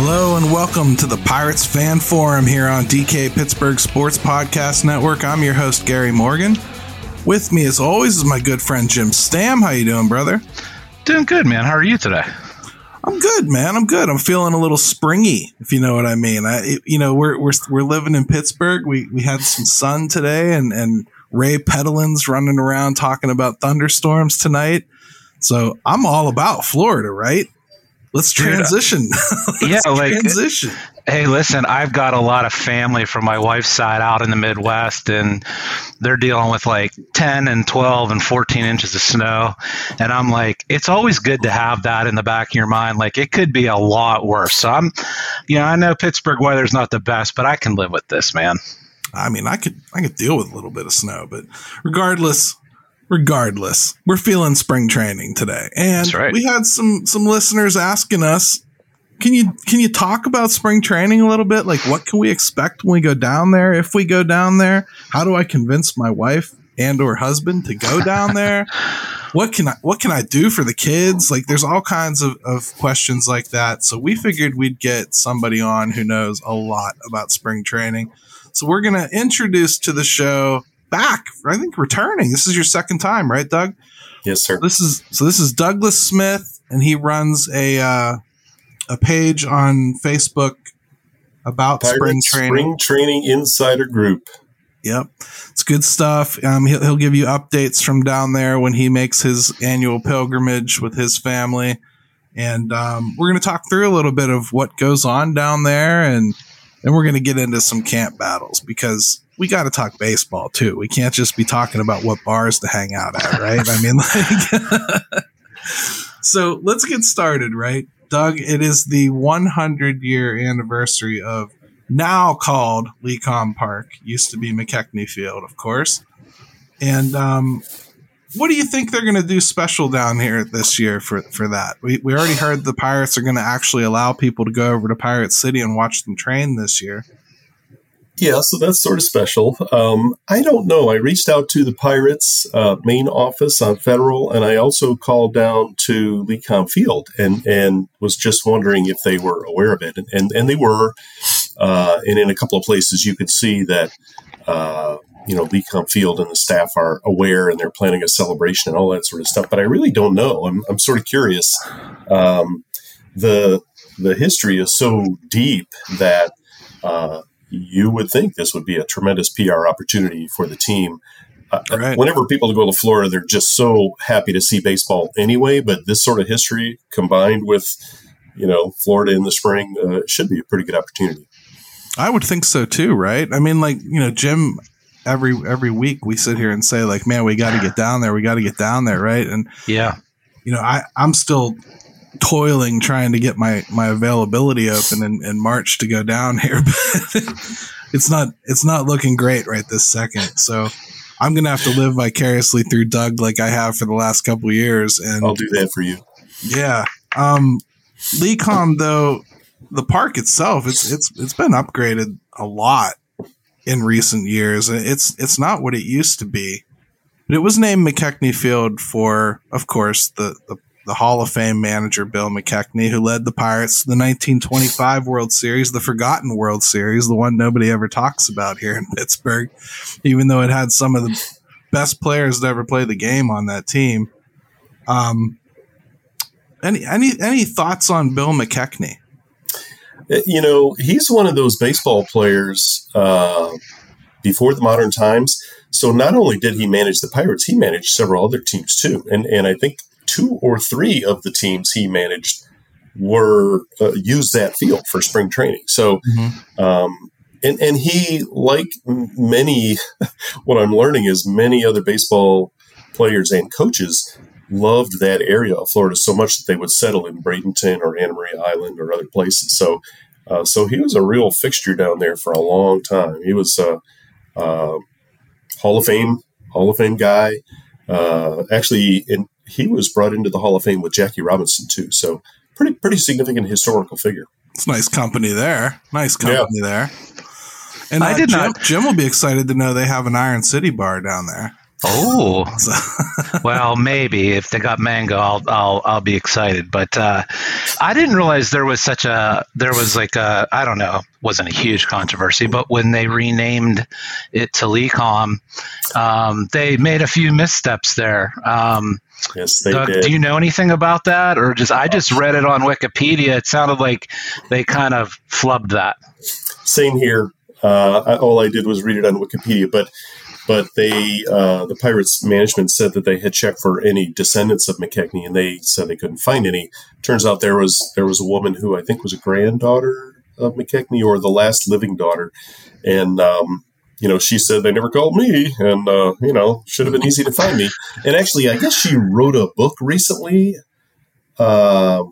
Hello and welcome to the Pirates Fan Forum here on DK Pittsburgh Sports Podcast Network. I'm your host Gary Morgan. With me, as always, is my good friend Jim Stamm. How you doing, brother? Doing good, man. How are you today? I'm good, man. I'm good. I'm feeling a little springy, if you know what I mean. I, you know, we're we're we're living in Pittsburgh. We we had some sun today, and and Ray Petelin's running around talking about thunderstorms tonight. So I'm all about Florida, right? Let's transition. Let's yeah, like transition. Hey, listen, I've got a lot of family from my wife's side out in the Midwest, and they're dealing with like 10 and 12 and 14 inches of snow. And I'm like, it's always good to have that in the back of your mind. Like, it could be a lot worse. So I'm, you know, I know Pittsburgh weather's not the best, but I can live with this, man. I mean, I could I could deal with a little bit of snow, but regardless, regardless, we're feeling spring training today, and right. we had some some listeners asking us, can you can you talk about spring training a little bit? Like, what can we expect when we go down there? If we go down there, how do I convince my wife and or husband to go down there? what can I what can I do for the kids? Like, there's all kinds of, of questions like that. So we figured we'd get somebody on who knows a lot about spring training. So we're gonna introduce to the show back. I think returning. This is your second time, right, Doug? Yes, sir. This is so. This is Douglas Smith, and he runs a uh, a page on Facebook about Pirate spring training. Spring Training Insider Group. Yep, it's good stuff. Um, he'll, he'll give you updates from down there when he makes his annual pilgrimage with his family, and um, we're going to talk through a little bit of what goes on down there, and then we're going to get into some camp battles because we got to talk baseball too. We can't just be talking about what bars to hang out at, right? I mean, like, so let's get started, right? Doug, it is the 100 year anniversary of now called Lecom Park, used to be McKechnie Field, of course. And um, what do you think they're going to do special down here this year for, for that? We, we already heard the Pirates are going to actually allow people to go over to Pirate City and watch them train this year. Yeah, so that's sort of special. Um, I don't know. I reached out to the Pirates uh, main office on Federal, and I also called down to Lecom Field and, and was just wondering if they were aware of it. And, and, and they were. Uh, and in a couple of places, you could see that, uh, you know, Lecom Field and the staff are aware and they're planning a celebration and all that sort of stuff. But I really don't know. I'm, I'm sort of curious. Um, the, the history is so deep that uh, you would think this would be a tremendous PR opportunity for the team. Uh, right. Whenever people go to Florida, they're just so happy to see baseball anyway. But this sort of history combined with, you know, Florida in the spring uh, should be a pretty good opportunity. I would think so too, right? I mean, like you know, Jim. Every every week we sit here and say like, man, we got to get down there. We got to get down there, right? And yeah, you know, I I'm still toiling trying to get my my availability open in, in March to go down here, but it's not it's not looking great right this second. So I'm gonna have to live vicariously through Doug like I have for the last couple years, and I'll do that for you. Yeah. Um, Lecom though, the park itself, it's it's it's been upgraded a lot in recent years. It's it's not what it used to be. But it was named McKechnie Field for, of course, the, the the Hall of Fame manager Bill McKechnie, who led the Pirates to the 1925 World Series, the forgotten World Series, the one nobody ever talks about here in Pittsburgh, even though it had some of the best players to ever play the game on that team. Um, any any any thoughts on Bill McKechnie? Uh, you know, he's one of those baseball players uh, before the modern times. So not only did he manage the Pirates, he managed several other teams too. And and I think two or three of the teams he managed were uh, used that field for spring training. So, mm-hmm. um, and and he, like many, what I'm learning is many other baseball players and coaches loved that area of Florida so much that they would settle in Bradenton or Anna Maria Island or other places. So, uh, so he was a real fixture down there for a long time. He was a uh, Hall of Fame Hall of Fame guy. Uh, actually, in he was brought into the Hall of Fame with Jackie Robinson too. So pretty pretty significant historical figure. It's nice company there. Nice company yeah. there. And I uh, did Jim, not. Jim will be excited to know they have an Iron City bar down there. Oh, well, maybe if they got mango, I'll I'll I'll be excited. But uh, I didn't realize there was such a there was like a I don't know wasn't a huge controversy, but when they renamed it to Lecom, um, they made a few missteps there. Um, yes, they did. Do you know anything about that, or just I just read it on Wikipedia? It sounded like they kind of flubbed that. Same here. Uh, all I did was read it on Wikipedia, but but they uh, the pirates management said that they had checked for any descendants of McKechnie and they said they couldn't find any turns out there was there was a woman who i think was a granddaughter of McKechnie or the last living daughter and um, you know she said they never called me and uh, you know should have been easy to find me and actually i guess she wrote a book recently uh,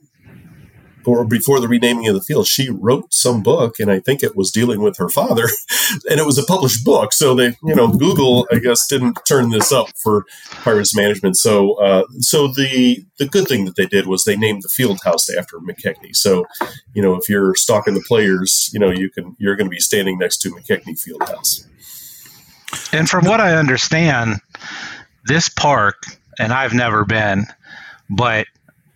or before the renaming of the field, she wrote some book, and I think it was dealing with her father, and it was a published book. So they, you know, Google, I guess, didn't turn this up for Pirates management. So, uh, so the the good thing that they did was they named the field house after McKechnie. So, you know, if you're stalking the players, you know, you can you're going to be standing next to McKechnie Field House. And from what I understand, this park, and I've never been, but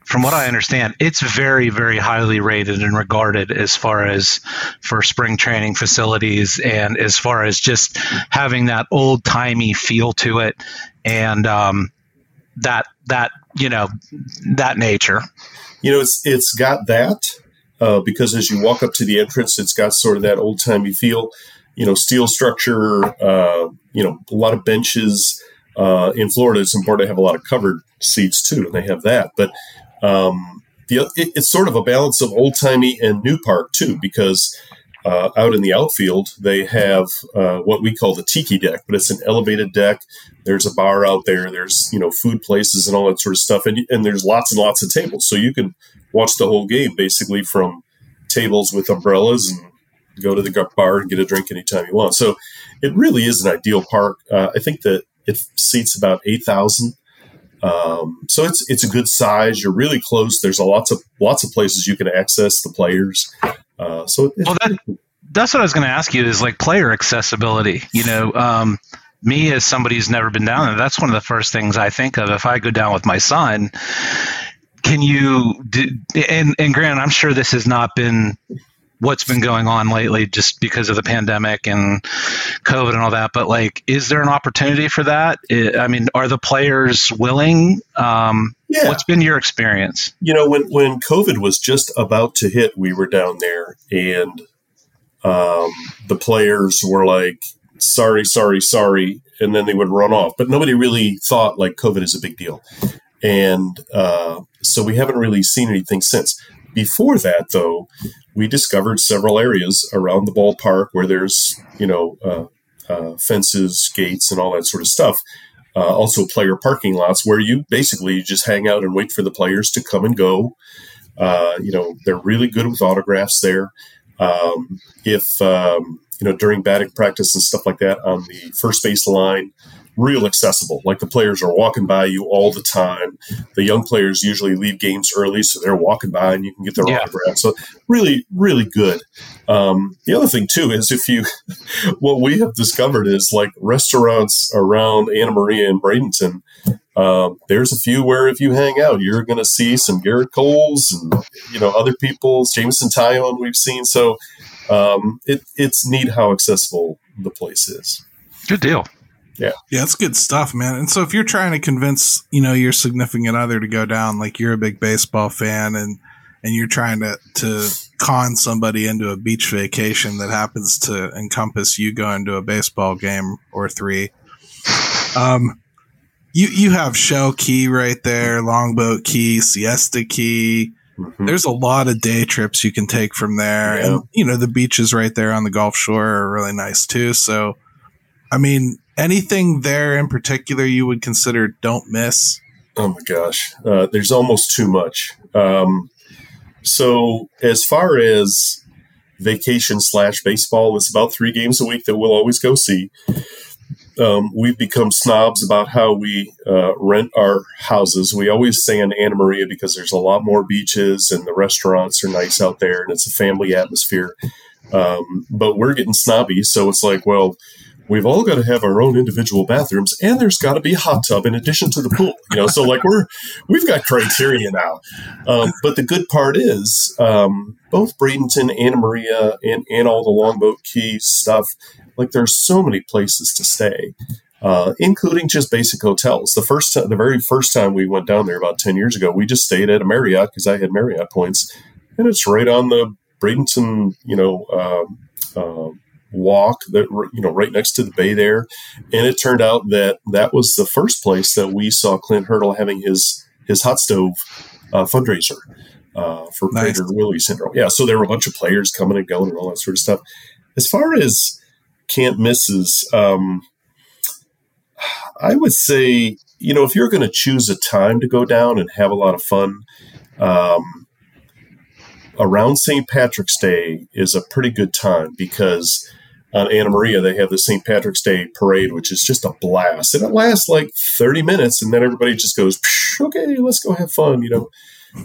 from what I understand, it's very, very highly rated and regarded as far as for spring training facilities and as far as just having that old timey feel to it and um, that that you know that nature. You know, it's it's got that uh, because as you walk up to the entrance, it's got sort of that old timey feel. You know, steel structure. Uh, you know, a lot of benches. Uh, in Florida, it's important to have a lot of covered seats too, and they have that. But um, the, it, it's sort of a balance of old timey and new park too, because uh, out in the outfield they have uh, what we call the tiki deck, but it's an elevated deck. There's a bar out there. There's you know food places and all that sort of stuff, and and there's lots and lots of tables, so you can watch the whole game basically from tables with umbrellas and go to the bar and get a drink anytime you want. So it really is an ideal park. Uh, I think that it seats about eight thousand um, so it's it's a good size. You're really close. There's a lots of lots of places you can access the players. Uh, so well, that, that's what I was going to ask you is like player accessibility. You know, um, me as somebody who's never been down there, that's one of the first things I think of if I go down with my son. Can you do, and and Grant, I'm sure this has not been what's been going on lately just because of the pandemic and COVID and all that. But like, is there an opportunity for that? I mean, are the players willing? Um, yeah. What's been your experience? You know, when, when COVID was just about to hit, we were down there and um, the players were like, sorry, sorry, sorry. And then they would run off. But nobody really thought like COVID is a big deal. And uh, so we haven't really seen anything since. Before that, though, we discovered several areas around the ballpark where there's, you know, uh, uh, fences, gates, and all that sort of stuff. Uh, also, player parking lots where you basically just hang out and wait for the players to come and go. Uh, you know, they're really good with autographs there. Um, if um, you know during batting practice and stuff like that on the first base line, real accessible. Like the players are walking by you all the time. The young players usually leave games early, so they're walking by and you can get their yeah. autograph. So really, really good. Um, the other thing too is if you, what we have discovered is like restaurants around Anna Maria and Bradenton. Um, there's a few where if you hang out, you're going to see some Gerrit Coles and you know other people's Jameson Taillon we've seen. So um, it, it's neat how accessible the place is. Good deal. Yeah. Yeah, it's good stuff, man. And so if you're trying to convince, you know, your significant other to go down, like you're a big baseball fan and and you're trying to to con somebody into a beach vacation that happens to encompass you going to a baseball game or three. Um you you have Shell Key right there, Longboat Key, Siesta Key. Mm-hmm. There's a lot of day trips you can take from there. Yeah. And you know, the beaches right there on the Gulf Shore are really nice too. So I mean, anything there in particular you would consider don't miss? Oh my gosh, uh, there's almost too much. Um, so as far as vacation slash baseball, it's about three games a week that we'll always go see. um, we've become snobs about how we uh, rent our houses. We always say in Anna Maria because there's a lot more beaches and the restaurants are nice out there and it's a family atmosphere. Um, but we're getting snobby, so it's like, well, we've all got to have our own individual bathrooms and there's got to be a hot tub in addition to the pool you know so like we're we've got criteria now. Um, but the good part is um, both bradenton anna maria and, and all the longboat key stuff like there's so many places to stay uh, including just basic hotels. The first time the very first time we went down there about 10 years ago we just stayed at a marriott because i had marriott points and it's right on the bradenton you know uh, walk that you know right next to the bay there and it turned out that that was the first place that we saw clint hurdle having his his hot stove uh, fundraiser uh, for nice. Prader-Willi syndrome yeah so there were a bunch of players coming and going and all that sort of stuff as far as can't misses um, i would say you know if you're going to choose a time to go down and have a lot of fun um, around St. Patrick's Day is a pretty good time because on Anna Maria, they have the St. Patrick's Day parade, which is just a blast. And it lasts like 30 minutes, and then everybody just goes, okay, let's go have fun, you know.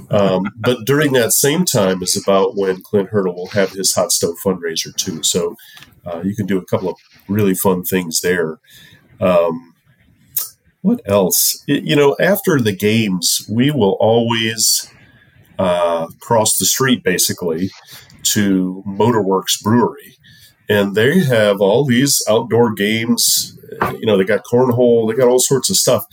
Um, but during that same time is about when Clint Hurdle will have his hot stove fundraiser, too. So uh, you can do a couple of really fun things there. Um, what else? It, you know, after the games, we will always uh, cross the street basically to Motorworks Brewery and they have all these outdoor games. You know, they got cornhole, they got all sorts of stuff,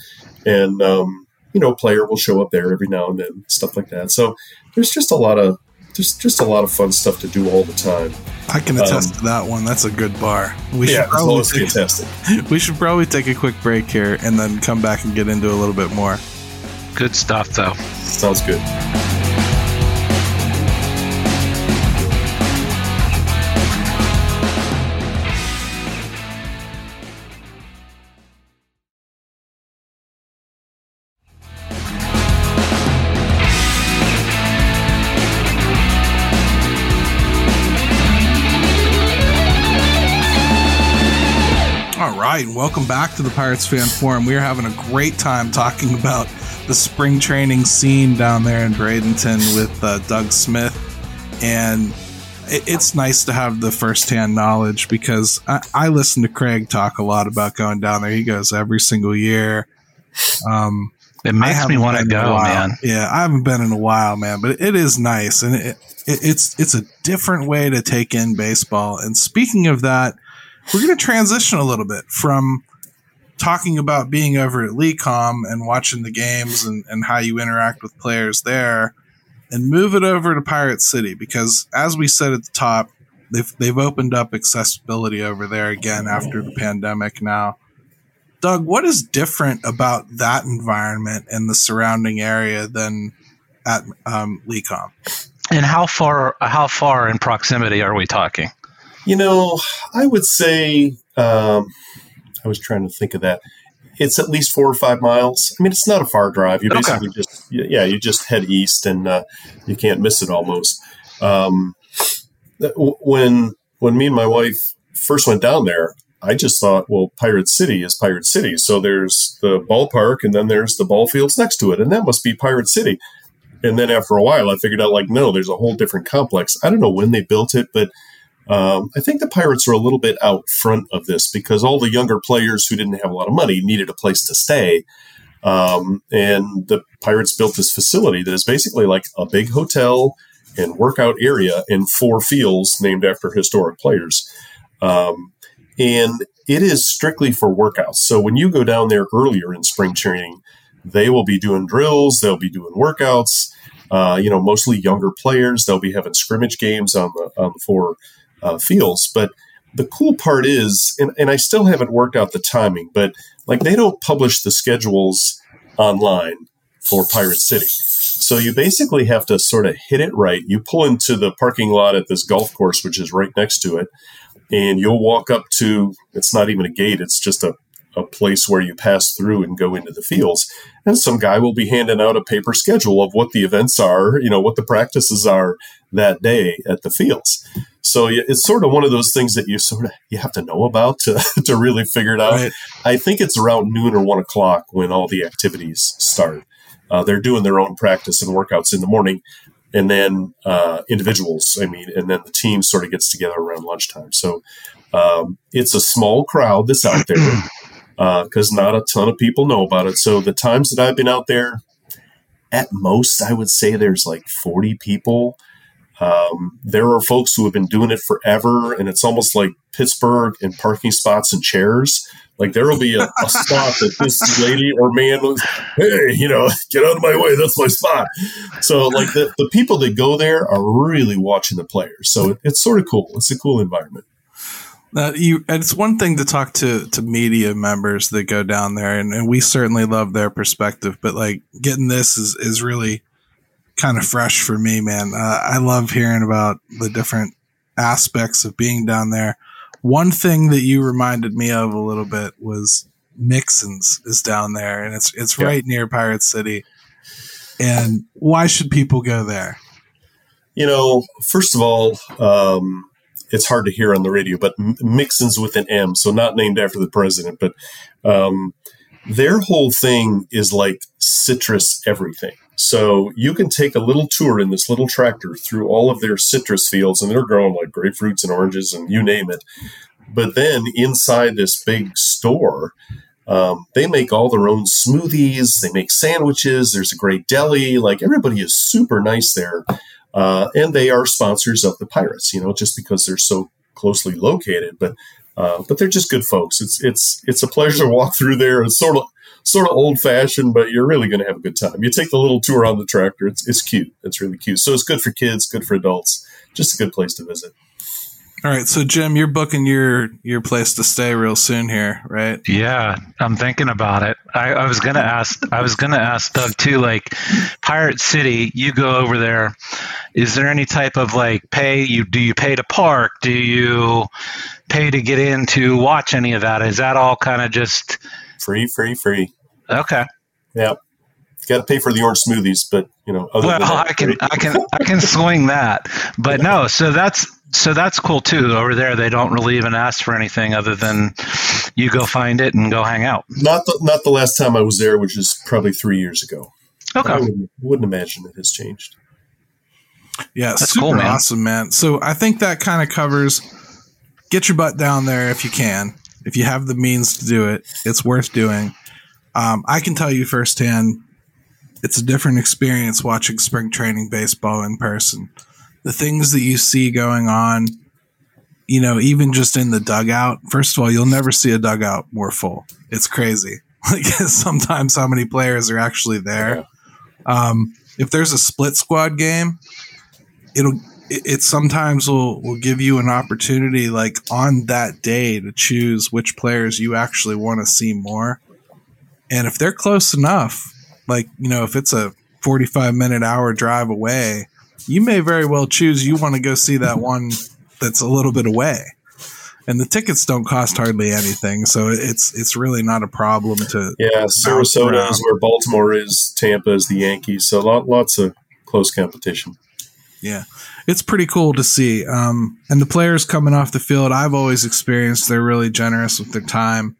and um, you know, player will show up there every now and then, stuff like that. So there's just a lot of just just a lot of fun stuff to do all the time. I can attest um, to that one. That's a good bar. We yeah, should probably take, fantastic. We should probably take a quick break here and then come back and get into a little bit more. Good stuff, though. Sounds good. Right, and welcome back to the Pirates Fan Forum. We are having a great time talking about the spring training scene down there in Bradenton with uh, Doug Smith, and it, it's nice to have the firsthand knowledge because I, I, listen to Craig talk a lot about going down there. He goes every single year. Um, it makes me want to go, man. Yeah, I haven't been in a while, man, but it is nice, and it, it, it's it's a different way to take in baseball. And speaking of that we're going to transition a little bit from talking about being over at LECOM and watching the games and, and how you interact with players there and move it over to Pirate City because as we said at the top, they've they've opened up accessibility over there again after the pandemic now. Doug, what is different about that environment and the surrounding area than at um, LECOM? And how far how far in proximity are we talking? You know, I would say um, I was trying to think of that. It's at least four or five miles. I mean, it's not a far drive. You basically okay. just yeah, you just head east and uh, you can't miss it almost. Um, when when me and my wife first went down there, I just thought, well, Pirate City is Pirate City. So there's the ballpark and then there's the ball fields next to it, and that must be Pirate City. And then after a while, I figured out like, no, there's a whole different complex. I don't know when they built it, but um, I think the Pirates are a little bit out front of this because all the younger players who didn't have a lot of money needed a place to stay. Um, and the Pirates built this facility that is basically like a big hotel and workout area in four fields named after historic players. Um, and it is strictly for workouts. So when you go down there earlier in spring training, they will be doing drills, they'll be doing workouts. Uh, you know, mostly younger players. They'll be having scrimmage games on the on the four uh, feels. But the cool part is, and, and I still haven't worked out the timing, but like they don't publish the schedules online for Pirate City. So you basically have to sort of hit it right. You pull into the parking lot at this golf course, which is right next to it, and you'll walk up to it's not even a gate, it's just a, a place where you pass through and go into the fields. And some guy will be handing out a paper schedule of what the events are, you know, what the practices are that day at the fields. So it's sort of one of those things that you sort of you have to know about to, to really figure it out. Right. I think it's around noon or one o'clock when all the activities start. Uh, they're doing their own practice and workouts in the morning, and then uh, individuals. I mean, and then the team sort of gets together around lunchtime. So um, it's a small crowd that's out there because uh, not a ton of people know about it. So the times that I've been out there, at most, I would say there's like 40 people. Um, there are folks who have been doing it forever, and it's almost like Pittsburgh and parking spots and chairs. Like there will be a, a spot that this lady or man was, hey, you know, get out of my way. That's my spot. So like the, the people that go there are really watching the players. So it, it's sort of cool. It's a cool environment. Uh, you, it's one thing to talk to, to media members that go down there, and, and we certainly love their perspective. But like getting this is, is really kind of fresh for me, man. Uh, I love hearing about the different aspects of being down there. One thing that you reminded me of a little bit was Mixon's is down there, and it's it's yeah. right near Pirate City. And why should people go there? You know, first of all, um, it's hard to hear on the radio, but Mixon's with an M, so not named after the president, but um, their whole thing is like citrus everything. So you can take a little tour in this little tractor through all of their citrus fields, and they're growing like grapefruits and oranges and you name it. But then inside this big store, um, they make all their own smoothies. They make sandwiches. There's a great deli. Like everybody is super nice there. Uh, and they are sponsors of the Pirates, you know, just because they're so closely located. But uh, but they're just good folks. It's it's it's a pleasure to walk through there. It's sort of sort of old fashioned, but you're really going to have a good time. You take the little tour on the tractor. It's it's cute. It's really cute. So it's good for kids, good for adults. Just a good place to visit. All right, so Jim, you're booking your your place to stay real soon here, right? Yeah, I'm thinking about it. I, I was gonna ask. I was gonna ask Doug too. Like Pirate City, you go over there. Is there any type of like pay? You do you pay to park? Do you pay to get in to watch any of that? Is that all kind of just free, free, free? Okay. Yeah. got to pay for the orange smoothies, but you know, well, that, I can, I can, I can swing that, but no. So that's so that's cool too. Over there, they don't really even ask for anything other than you go find it and go hang out. Not the not the last time I was there, which is probably three years ago. Okay, I wouldn't, wouldn't imagine it has changed. Yeah, that's super cool, man. awesome, man. So I think that kind of covers. Get your butt down there if you can. If you have the means to do it, it's worth doing. Um, I can tell you firsthand, it's a different experience watching spring training baseball in person the things that you see going on, you know, even just in the dugout. First of all, you'll never see a dugout more full. It's crazy. Like sometimes how many players are actually there. Um, if there's a split squad game, it'll it, it sometimes will will give you an opportunity like on that day to choose which players you actually want to see more. And if they're close enough, like, you know, if it's a 45 minute hour drive away, you may very well choose you want to go see that one that's a little bit away. And the tickets don't cost hardly anything so it's it's really not a problem to yeah sarasota is where baltimore is tampa is the yankees so lot, lots of close competition. Yeah it's pretty cool to see um, and the players coming off the field i've always experienced they're really generous with their time.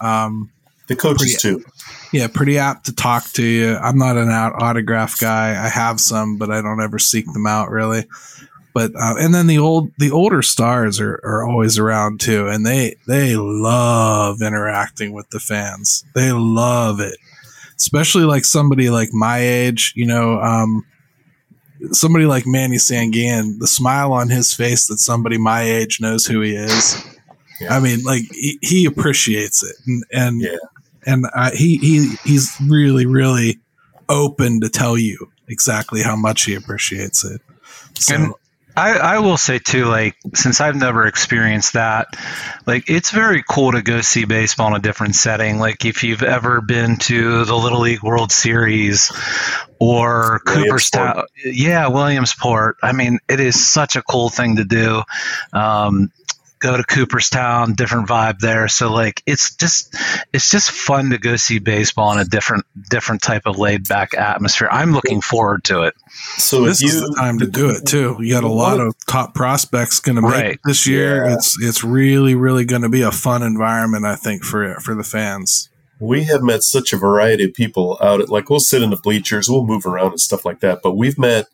Um, the coaches pretty, too yeah, pretty apt to talk to you. I'm not an autograph guy. I have some, but I don't ever seek them out really. But uh, and then the old the older stars are, are always around too, and they they love interacting with the fans. They love it, especially like somebody like my age. You know, um, somebody like Manny Sanguillen. The smile on his face that somebody my age knows who he is. Yeah. I mean, like he, he appreciates it, and, and yeah and uh, he he he's really really open to tell you exactly how much he appreciates it. So. And I, I will say too, like since I've never experienced that, like it's very cool to go see baseball in a different setting. Like if you've ever been to the Little League World Series or Cooperstown, yeah, Williamsport. I mean, it is such a cool thing to do. Um, go to Cooperstown, different vibe there. So like it's just it's just fun to go see baseball in a different different type of laid back atmosphere. I'm looking forward to it. So this you, is the time to do it too. You got a lot of top prospects going to make right. this year. Yeah. It's it's really really going to be a fun environment. I think for for the fans. We have met such a variety of people out at like we'll sit in the bleachers, we'll move around and stuff like that. But we've met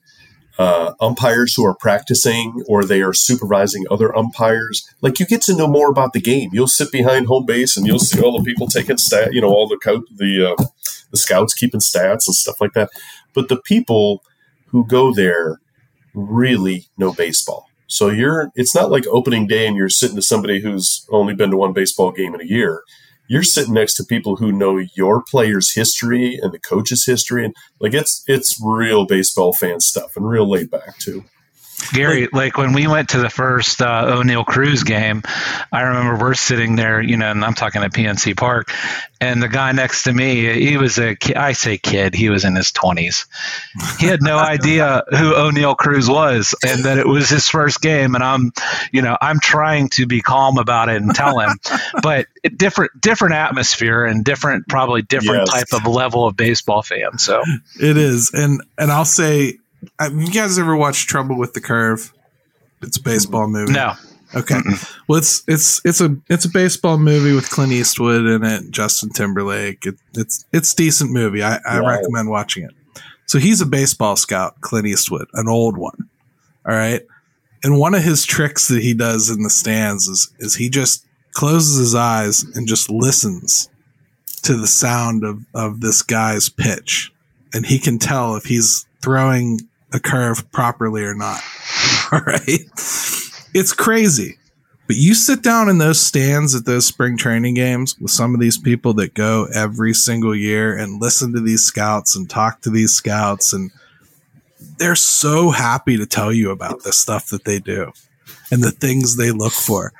uh, umpires who are practicing or they are supervising other umpires. Like you get to know more about the game. You'll sit behind home base and you'll see all the people taking stat, you know, all the co- the uh, the scouts keeping stats and stuff like that. But the people who go there really know baseball. So you're it's not like opening day and you're sitting to somebody who's only been to one baseball game in a year you're sitting next to people who know your player's history and the coach's history and like it's it's real baseball fan stuff and real laid back too Gary, like when we went to the first uh, Oneil Cruz game, I remember we're sitting there, you know, and I'm talking at PNC Park, and the guy next to me, he was a, I say kid, he was in his 20s. He had no idea who Oneil Cruz was, and that it was his first game. And I'm, you know, I'm trying to be calm about it and tell him, but different, different atmosphere and different, probably different yes. type of level of baseball fan. So it is, and and I'll say Uh, you guys ever watched Trouble with the Curve? It's a baseball movie. No. Okay. Mm-mm. Well, it's it's it's a it's a baseball movie with Clint Eastwood in it, Justin Timberlake. It, it's it's decent movie. I, I right. recommend watching it. So he's a baseball scout, Clint Eastwood, an old one. All right. And one of his tricks that he does in the stands is is he just closes his eyes and just listens to the sound of, of this guy's pitch. And he can tell if he's throwing a curve properly or not. All right. It's crazy. But you sit down in those stands at those spring training games with some of these people that go every single year and listen to these scouts and talk to these scouts and they're so happy to tell you about the stuff that they do and the things they look for.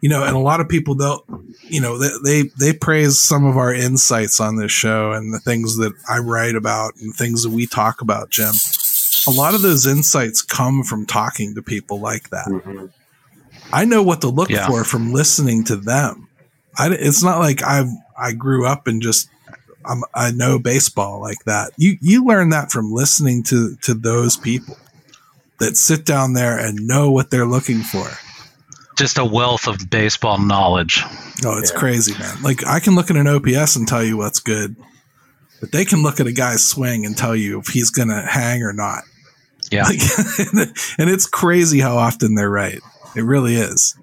You know, and a lot of people they'll you know, they, they they praise some of our insights on this show and the things that I write about and things that we talk about, Jim a lot of those insights come from talking to people like that. Mm-hmm. I know what to look yeah. for from listening to them. I, it's not like I I grew up and just I'm, I know baseball like that. You you learn that from listening to to those people that sit down there and know what they're looking for. Just a wealth of baseball knowledge. Oh, it's yeah. crazy, man. Like I can look at an OPS and tell you what's good but they can look at a guy's swing and tell you if he's going to hang or not. Yeah. Like, and it's crazy how often they're right. It really is.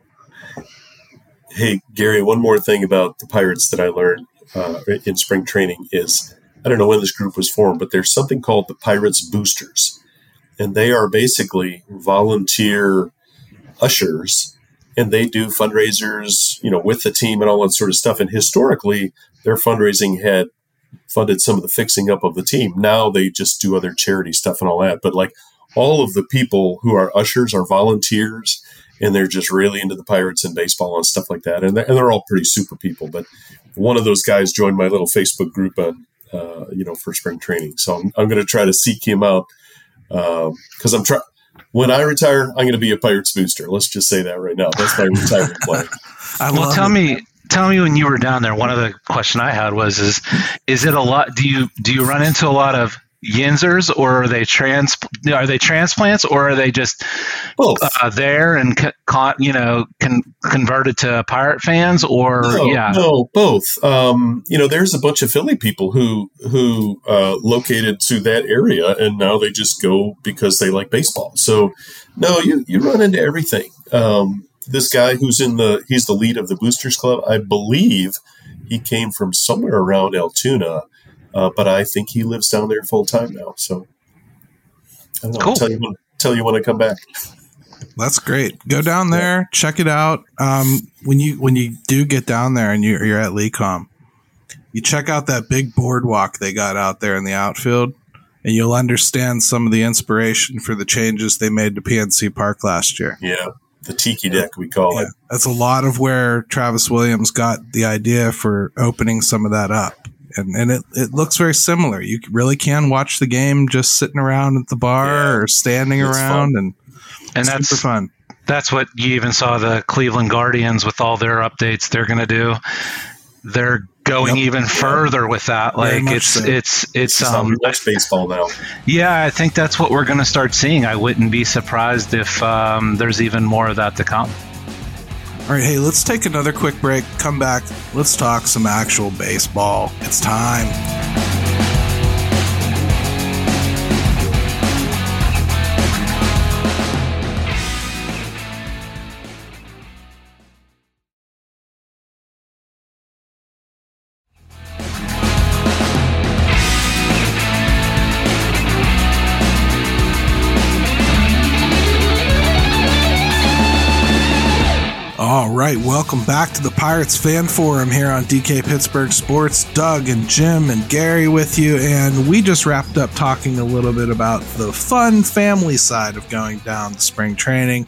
Hey, Gary, one more thing about the Pirates that I learned uh, in spring training is I don't know when this group was formed, but there's something called the Pirates Boosters. And they are basically volunteer ushers and they do fundraisers, you know, with the team and all that sort of stuff. And historically, their fundraising had funded some of the fixing up of the team. Now they just do other charity stuff and all that. But like all of the people who are ushers are volunteers and they're just really into the Pirates and baseball and stuff like that. And they're, and they're all pretty super people. But one of those guys joined my little Facebook group on, uh, you know, for spring training. So I'm, I'm going to try to seek him out because um, I'm trying. When I retire, I'm going to be a Pirates booster. Let's just say that right now. That's my retirement plan. well, tell it. me, tell me when you were down there. One of the question I had was, is is it a lot? Do you do you run into a lot of Yinzers, or are they trans? Are they transplants, or are they just uh, there and caught? You know, con- converted to pirate fans, or no, yeah, no, both. Um, you know, there's a bunch of Philly people who who uh, located to that area, and now they just go because they like baseball. So, no, you you run into everything. Um, this guy who's in the he's the lead of the Boosters Club. I believe he came from somewhere around Altoona, uh, but I think he lives down there full time now. So I don't know. Cool. I'll tell you when, tell you when I come back. That's great. Go down there, check it out. Um, when you when you do get down there and you're, you're at Lecom, you check out that big boardwalk they got out there in the outfield, and you'll understand some of the inspiration for the changes they made to PNC Park last year. Yeah, the tiki deck we call yeah, it. That's a lot of where Travis Williams got the idea for opening some of that up. And, and it, it looks very similar. You really can watch the game just sitting around at the bar yeah, or standing around fun. and and that's fun. That's what you even saw the Cleveland Guardians with all their updates they're going to do. They're going yep. even further with that. Like it's, so. it's it's it's um baseball now. Yeah, I think that's what we're going to start seeing. I wouldn't be surprised if um, there's even more of that to come. All right, hey, let's take another quick break. Come back. Let's talk some actual baseball. It's time. Right, welcome back to the Pirates Fan Forum here on DK Pittsburgh Sports. Doug and Jim and Gary with you, and we just wrapped up talking a little bit about the fun family side of going down to spring training.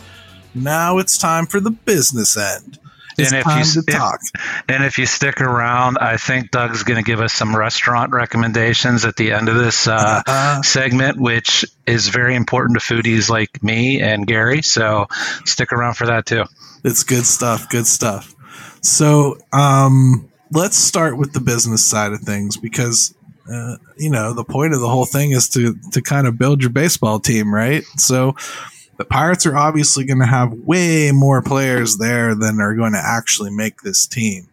Now it's time for the business end. It's and if time you to talk. and if you stick around, I think Doug's going to give us some restaurant recommendations at the end of this uh, uh, segment, which is very important to foodies like me and Gary. So stick around for that too. It's good stuff. Good stuff. So, um, let's start with the business side of things because, uh, you know, the point of the whole thing is to to kind of build your baseball team, right? So, the Pirates are obviously going to have way more players there than are going to actually make this team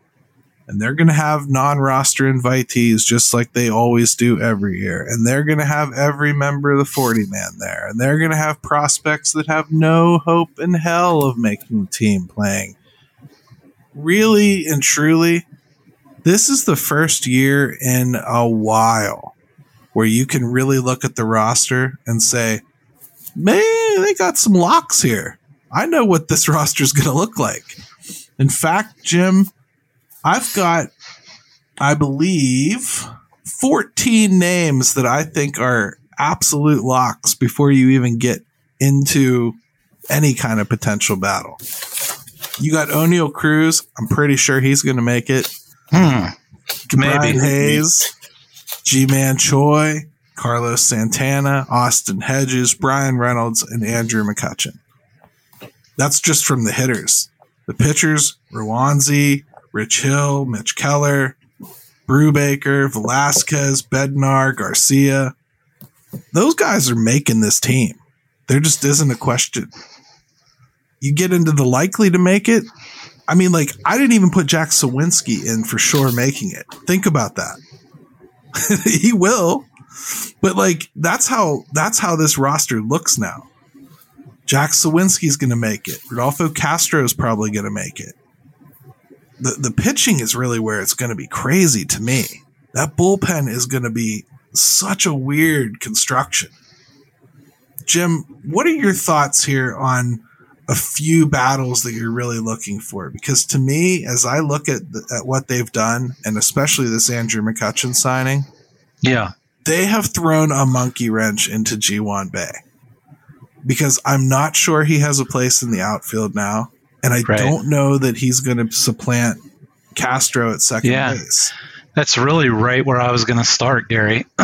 and they're going to have non-roster invitees just like they always do every year. And they're going to have every member of the 40 man there. And they're going to have prospects that have no hope in hell of making the team playing. Really and truly this is the first year in a while where you can really look at the roster and say man they got some locks here. I know what this roster is going to look like. In fact jim I've got, I believe, 14 names that I think are absolute locks before you even get into any kind of potential battle. You got Oneil Cruz. I'm pretty sure he's going to make it. Hmm. Maybe Hayes, Ji-Man Choi, Carlos Santana, Austin Hedges, Bryan Reynolds, and Andrew McCutchen. That's just from the hitters. The pitchers, Roansy, Rich Hill, Mitch Keller, Brubaker, Velasquez, Bednar, Garcia. Those guys are making this team. There just isn't a question. You get into the likely to make it. I mean, like, I didn't even put Jack Suwinski in for sure making it. Think about that. he will. But like that's how that's how this roster looks now. Jack Suwinski's going to make it. Rodolfo Castro is probably going to make it the, the pitching is really where it's going to be crazy to me. That bullpen is going to be such a weird construction. Jim, what are your thoughts here on a few battles that you're really looking for? Because to me, as I look at, the, at what they've done, and especially this Andrew McCutchen signing, yeah, they have thrown a monkey wrench into Ji-hwan Bae. Because I'm not sure he has a place in the outfield now and I right. don't know that he's going to supplant Castro at second yeah. base. That's really right where I was going to start, Gary.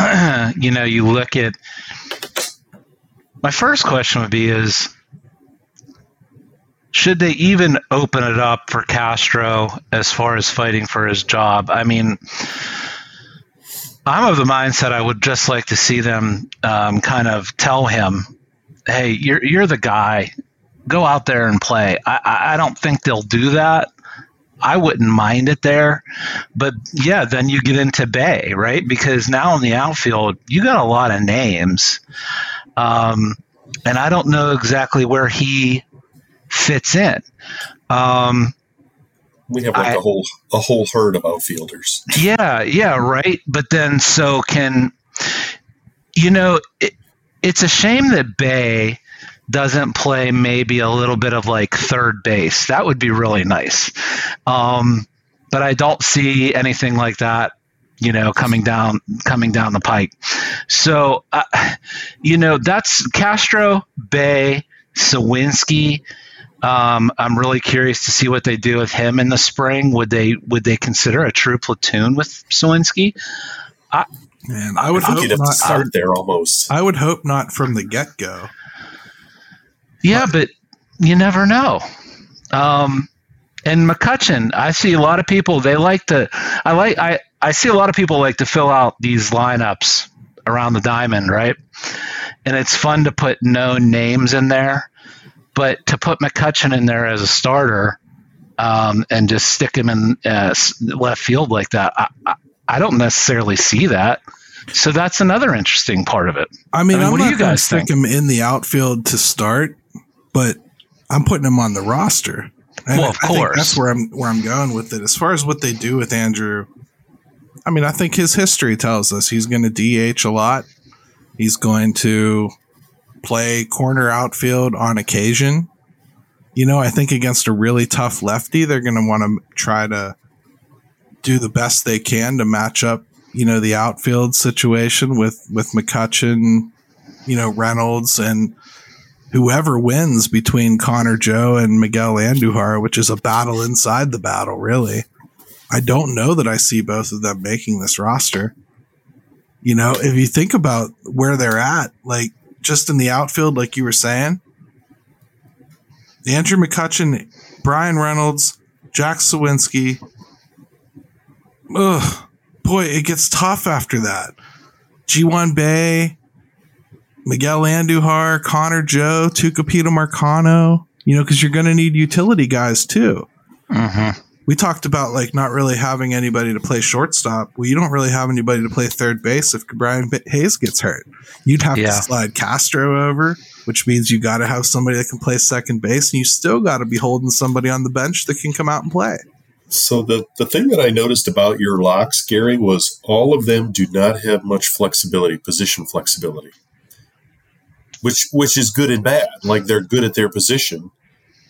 you know, you look at my first question would be is should they even open it up for Castro as far as fighting for his job? I mean, I'm of the mindset I would just like to see them um, kind of tell him, "Hey, you're you're the guy go out there and play. I, I don't think they'll do that. I wouldn't mind it there. But yeah, then you get into Bae, right? Because now in the outfield, you got a lot of names. Um, and I don't know exactly where he fits in. Um, we have like I, a whole a whole herd of outfielders. Yeah, yeah, right. But then, so can you know? It, it's a shame that Bae doesn't play maybe a little bit of like third base. That would be really nice. Um, but I don't see anything like that, you know, coming down coming down the pike. So, uh, you know, that's Castro, Bae, Suwinski. Um, I'm really curious to see what they do with him in the spring. Would they would they consider a true platoon with Suwinski? I, Man, I would I hope not. Start there almost. I would hope not from the get go. Yeah, but you never know. Um, and McCutchen, I see a lot of people. They like to. I like. I I see a lot of people like to fill out these lineups around the diamond, right? And it's fun to put known names in there, but to put McCutchen in there as a starter um, and just stick him in uh, left field like that, I, I, I don't necessarily see that. So that's another interesting part of it. I mean, I mean I'm what do you guys stick think? him in the outfield to start, but I'm putting him on the roster. And well, of I course, that's where I'm where I'm going with it. As far as what they do with Andrew, I mean, I think his history tells us he's going to DH a lot. He's going to play corner outfield on occasion. You know, I think against a really tough lefty, they're going to want to try to do the best they can to match up you know the outfield situation with with McCutchen, you know Reynolds, and whoever wins between Connor Joe and Miguel Andujar, which is a battle inside the battle, really. I don't know that I see both of them making this roster. You know, if you think about where they're at, like just in the outfield, like you were saying, Andrew McCutchen, Bryan Reynolds, Jack Suwinski. Ugh, boy, it gets tough after that. Ji-hwan Bae, Miguel Andujar, Connor Joe, Tucupita Marcano, you know, because you're going to need utility guys too. Mm-hmm. We talked about like not really having anybody to play shortstop. Well, you don't really have anybody to play third base if Brian Hayes gets hurt. You'd have yeah. to slide Castro over, which means you got to have somebody that can play second base, and you still got to be holding somebody on the bench that can come out and play. So the, the thing that I noticed about your locks, Gary, was all of them do not have much flexibility, position flexibility. Which which is good and bad. Like they're good at their position.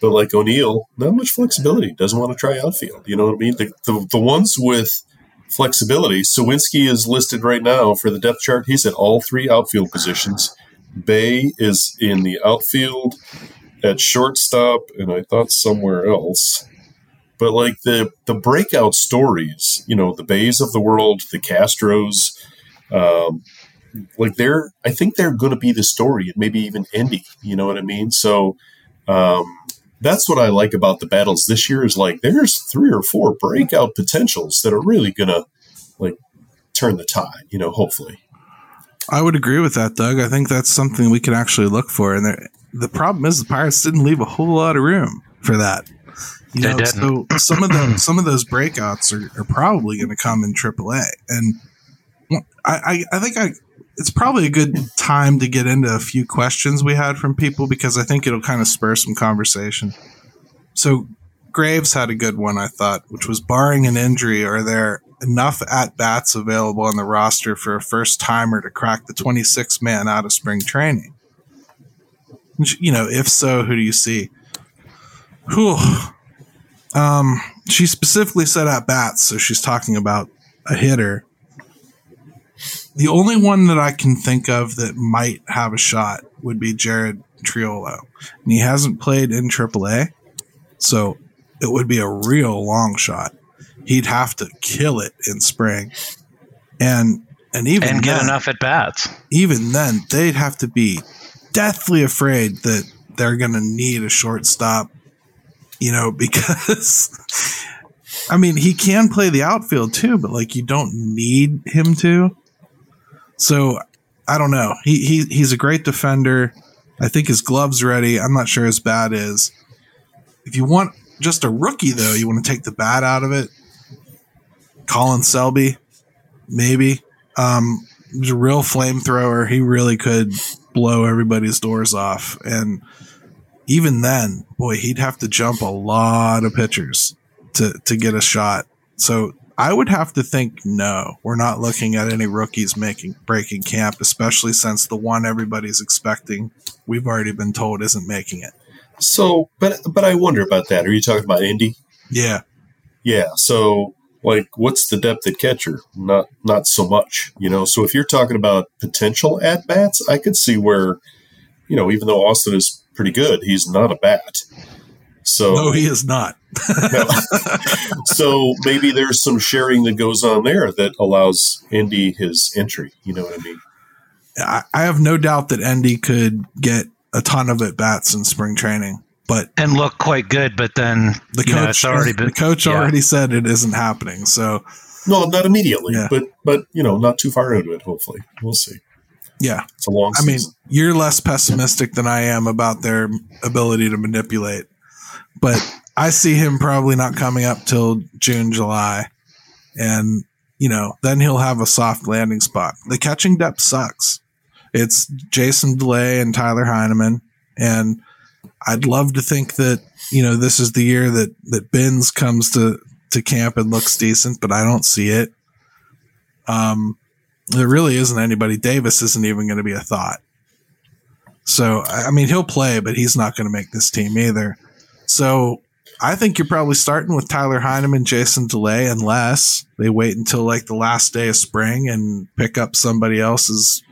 But like Oneil, not much flexibility. Doesn't want to try outfield. You know what I mean? The, the, the ones with flexibility, Suwinski is listed right now for the depth chart. He's at all three outfield positions. Bae is in the outfield at shortstop, and I thought somewhere else but like the the breakout stories, you know, the Baes of the world, the Castros, um, like they're I think they're going to be the story, and maybe even Endy. You know what I mean? So um, that's what I like about the battles this year is like there's three or four breakout potentials that are really going to like turn the tide. You know, hopefully. I would agree with that, Doug. I think that's something we can actually look for. And the problem is the Pirates didn't leave a whole lot of room for that. You know, so some of the some of those breakouts are, are probably going to come in AAA, and I, I, I think I it's probably a good time to get into a few questions we had from people because I think it'll kind of spur some conversation. So Graves had a good one, I thought, which was barring an injury, are there enough at bats available on the roster for a first timer to crack the 26 man out of spring training? You know, if so, who do you see? Whew. Um, she specifically said at bats, so she's talking about a hitter. The only one that I can think of that might have a shot would be Jared Triolo. And he hasn't played in AAA, so it would be a real long shot. He'd have to kill it in spring. And and even and get then, enough at bats. Even then, they'd have to be deathly afraid that they're going to need a shortstop you know, because I mean, he can play the outfield too, but like you don't need him to. So I don't know. He he he's a great defender. I think his gloves ready. I'm not sure his bat is. If you want just a rookie though, you want to take the bat out of it. Colin Selby, maybe. Um, he's a real flamethrower. He really could blow everybody's doors off. And even then, boy, he'd have to jump a lot of pitchers to to get a shot. So I would have to think no, we're not looking at any rookies making breaking camp, especially since the one everybody's expecting we've already been told isn't making it. So, but but I wonder about that. Are you talking about Endy? Yeah, yeah. So, like, what's the depth at catcher? Not not so much, you know. So, if you're talking about potential at bats, I could see where, you know, even though Austin is pretty good. He's not a bat. So no, he is not. No. So maybe there's some sharing that goes on there that allows Endy his entry. You know what I mean? I, I have no doubt that Endy could get a ton of at bats in spring training. but and look quite good. But then the coach know, already been, the coach yeah. already said it isn't happening. So no, not immediately, yeah. but but you know, not too far into it. Hopefully, we'll see. Yeah, it's a long. I mean, you're less pessimistic than I am about their ability to manipulate, but I see him probably not coming up till June, July, and you know, then he'll have a soft landing spot. The catching depth sucks. It's Jason Delay and Tyler Heineman, and I'd love to think that you know this is the year that that Binns comes to to camp and looks decent, but I don't see it. Um, there really isn't anybody. Davis isn't even going to be a thought. So, I mean, he'll play, but he's not going to make this team either. So, I think you're probably starting with Tyler Heineman, Jason Delay, unless they wait until like the last day of spring and pick up somebody else's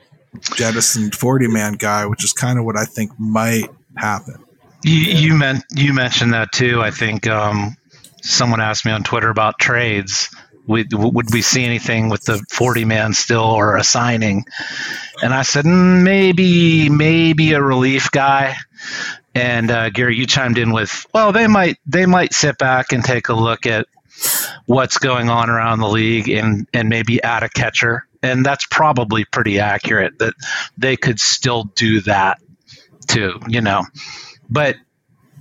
jettisoned 40 man guy, which is kind of what I think might happen. You, you meant you mentioned that too. I think um, someone asked me on Twitter about trades we, would we see anything with the 40 man still or a signing? And I said, mm, maybe, maybe a relief guy. And uh, Gary, you chimed in with, well, they might, they might sit back and take a look at what's going on around the league and, and maybe add a catcher. And that's probably pretty accurate that they could still do that too, you know. But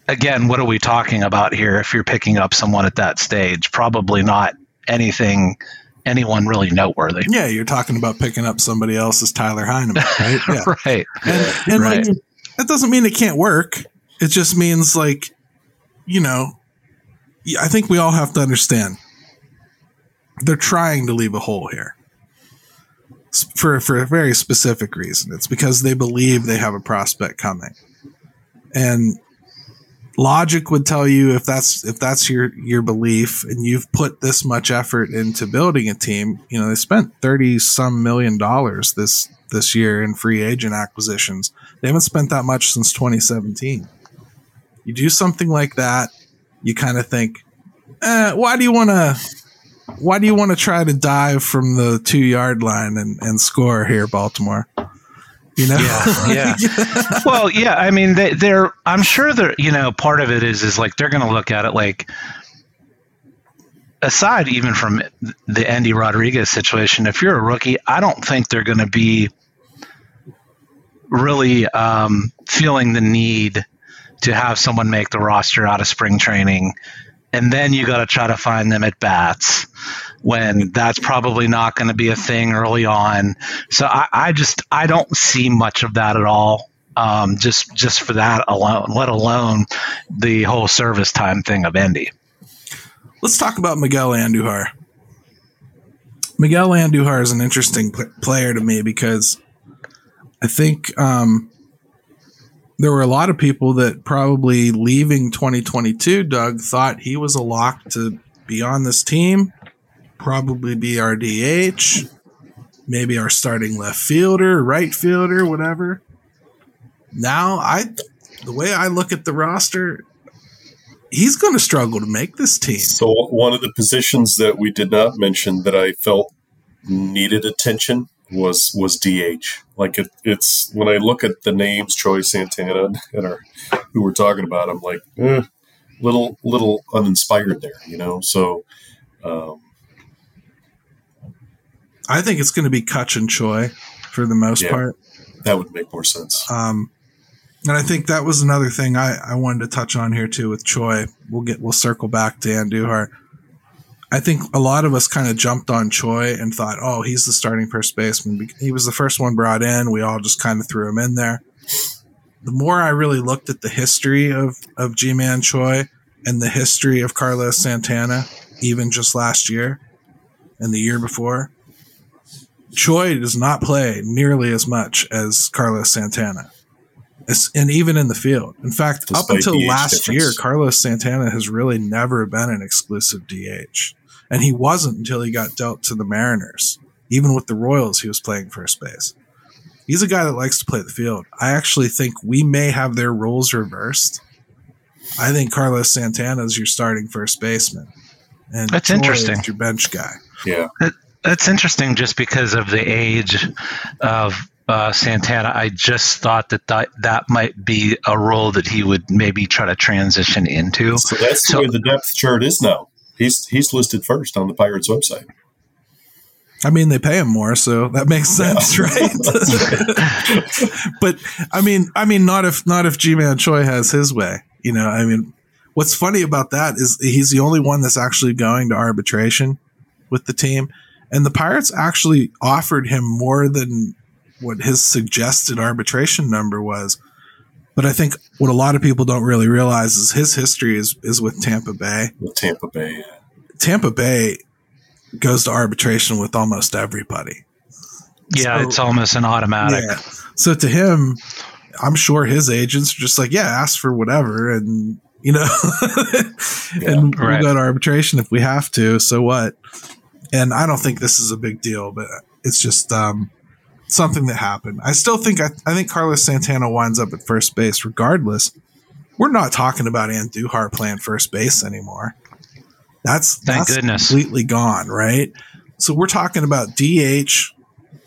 again, what are we talking about here if you're picking up someone at that stage? Probably not anything anyone really noteworthy. Yeah, you're talking about picking up somebody else's Tyler Heineman, right? Yeah. right. And, and right. Like, that doesn't mean it can't work. It just means like, you know, I think we all have to understand they're trying to leave a hole here for for a very specific reason. It's because they believe they have a prospect coming, and logic would tell you if that's if that's your your belief and you've put this much effort into building a team you know they spent 30 some million dollars this this year in free agent acquisitions. They haven't spent that much since 2017 you do something like that you kind of think eh, why do you want to why do you want to try to dive from the two yard line and, and score here baltimore? You know? Yeah yeah. Well yeah i mean they, they're i'm sure they're you know part of it is is like they're going to look at it like aside even from the Endy Rodriguez situation, if you're a rookie, I don't think they're going to be really um, feeling the need to have someone make the roster out of spring training, and then you got to try to find them at bats when that's probably not going to be a thing early on. So I, I, just I don't see much of that at all. Um, just just for that alone, let alone the whole service time thing of Endy. Let's talk about Miguel Andujar. Miguel Andujar is an interesting player to me because I think um, there were a lot of people that probably leaving 2022, Doug, thought he was a lock to be on this team probably be our DH, maybe our starting left fielder, right fielder, whatever. Now, I the way I look at the roster, he's going to struggle to make this team. So one of the positions that we did not mention that I felt needed attention was was DH. Like it, it's when I look at the names Choi Santana and our, who we're talking about, I'm like, eh, little little uninspired there, you know. So um, I think it's going to be Kutch and Choi for the most yeah, part. That would make more sense. Um, and I think that was another thing I, I wanted to touch on here too with Choi. We'll get we'll circle back to Andujar. I think a lot of us kind of jumped on Choi and thought, oh, he's the starting first baseman. He was the first one brought in. We all just kind of threw him in there. The more I really looked at the history of, of Ji Man Choi and the history of Carlos Santana, even just last year and the year before, Choi does not play nearly as much as Carlos Santana. It's, and even in the field. In fact, Despite up until DH last difference. year, Carlos Santana has really never been an exclusive DH. And he wasn't until he got dealt to the Mariners. Even with the Royals, he was playing first base. He's a guy that likes to play the field. I actually think we may have their roles reversed. I think Carlos Santana is your starting first baseman. And That's Choi interesting. your bench guy. Yeah. That's interesting just because of the age of uh, Santana. I just thought that, that that might be a role that he would maybe try to transition into. So that's so, the the depth chart is now. He's he's listed first on the Pirates website. I mean, they pay him more, so that makes sense, yeah. right? but I mean, I mean, not if not if Ji-Man Choi has his way. You know, I mean, what's funny about that is he's the only one that's actually going to arbitration with the team, and the Pirates actually offered him more than what his suggested arbitration number was. But I think what a lot of people don't really realize is his history is is with Tampa Bay. With Tampa Bay. Tampa Bay goes to arbitration with almost everybody. Yeah, so, it's almost an automatic. Yeah. So to him, I'm sure his agents are just like, yeah, ask for whatever, and you know, yeah, and we'll go to arbitration if we have to. So what? And I don't think this is a big deal, but it's just um, something that happened. I still think I, I think Carlos Santana winds up at first base regardless. We're not talking about Andujar playing first base anymore. That's thank that's goodness completely gone, right? So we're talking about DH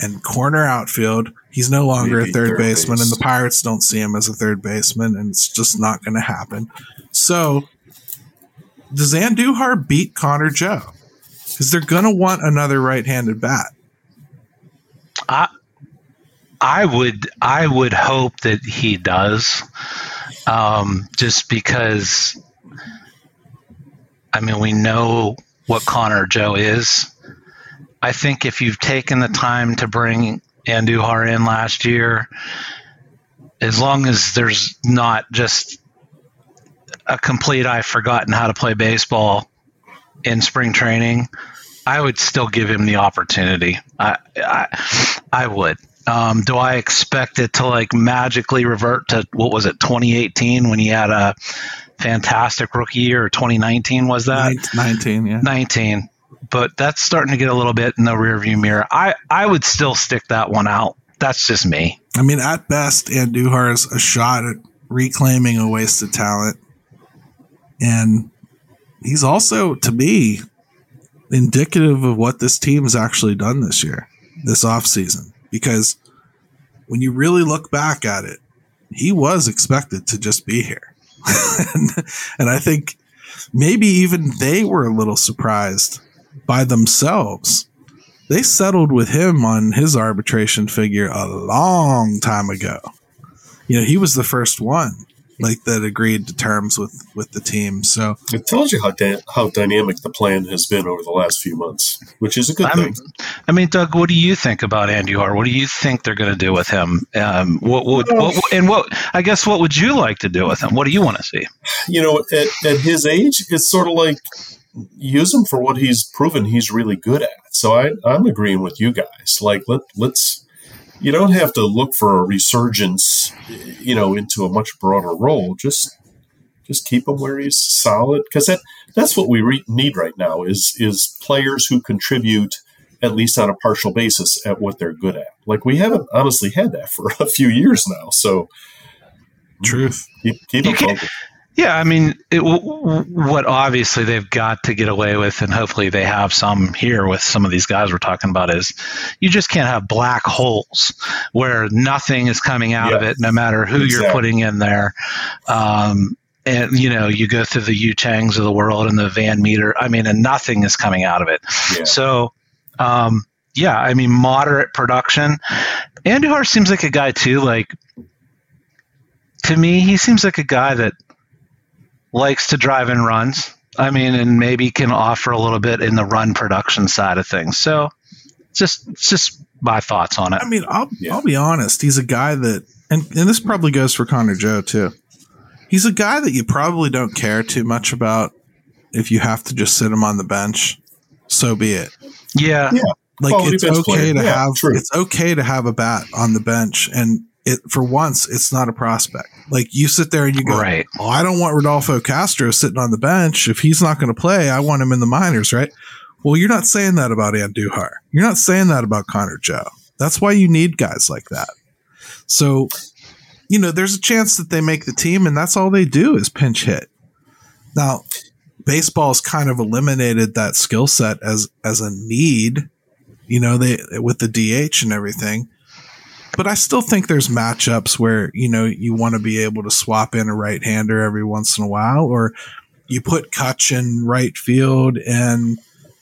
and corner outfield. He's no longer Maybe a third, third baseman, base. and the Pirates don't see him as a third baseman, and it's just not going to happen. So, does Andujar beat Connor Joe? Because they're going to want another right-handed bat. I, I would, I would hope that he does, um, just because I mean, we know what Connor Joe is. I think if you've taken the time to bring Andujar in last year, as long as there's not just a complete I've forgotten how to play baseball in spring training, I would still give him the opportunity. I I, I would. Um, do I expect it to like magically revert to what was it 2018 when he had a fantastic rookie year, Or 2019 was that? 19, yeah. 19. But that's starting to get a little bit in the rearview mirror. I, I would still stick that one out. That's just me. I mean, at best, Andujar is a shot at reclaiming a wasted talent. And he's also, to me, indicative of what this team has actually done this year, this offseason. Because when you really look back at it, he was expected to just be here and, and I think maybe even they were a little surprised by themselves. They settled with him on his arbitration figure a long time ago. You know, he was the first one like that agreed to terms with with the team. So it tells you how da- how dynamic the plan has been over the last few months, which is a good I'm, thing. I mean, Doug, what do you think about Andy Andujar? What do you think they're going to do with him? Um, what, what, what, and what I guess what would you like to do with him? What do you want to see? You know, at, at his age, it's sort of like use him for what he's proven he's really good at. So I, I'm agreeing with you guys. Like let let's you don't have to look for a resurgence, you know, into a much broader role. Just just keep him where he's solid because that that's what we re- need right now is is players who contribute at least on a partial basis at what they're good at. Like we haven't honestly had that for a few years now. So truth, keep, keep him focused. Yeah, I mean, it, what obviously they've got to get away with, and hopefully they have some here with some of these guys we're talking about, is you just can't have black holes where nothing is coming out yeah, of it, no matter who exactly. you're putting in there. Um, and you know, you go through the Yu Changs of the world and the Van Meter. I mean, and nothing is coming out of it. Yeah. So, um, yeah, I mean, moderate production. Andujar seems like a guy too. Like to me, he seems like a guy that likes to drive and runs. I mean, and maybe can offer a little bit in the run production side of things. So, just just my thoughts on it. I mean, I'll yeah. I'll be honest. He's a guy that, and and this probably goes for Connor Joe too. He's a guy that you probably don't care too much about. If you have to just sit him on the bench, so be it. Yeah, yeah. Like Quality it's okay player. to yeah, have true. it's okay to have a bat on the bench, and it for once it's not a prospect. Like you sit there and you go, right. "Oh, I don't want Rodolfo Castro sitting on the bench. If he's not going to play, I want him in the minors." Right? Well, you're not saying that about Andujar. You're not saying that about Connor Joe. That's why you need guys like that. So, you know, there's a chance that they make the team, and that's all they do is pinch hit. Now, baseball's kind of eliminated that skill set as as a need. You know, they with the DH and everything but I still think there's matchups where you know you want to be able to swap in a right hander every once in a while, or you put Kutch in right field and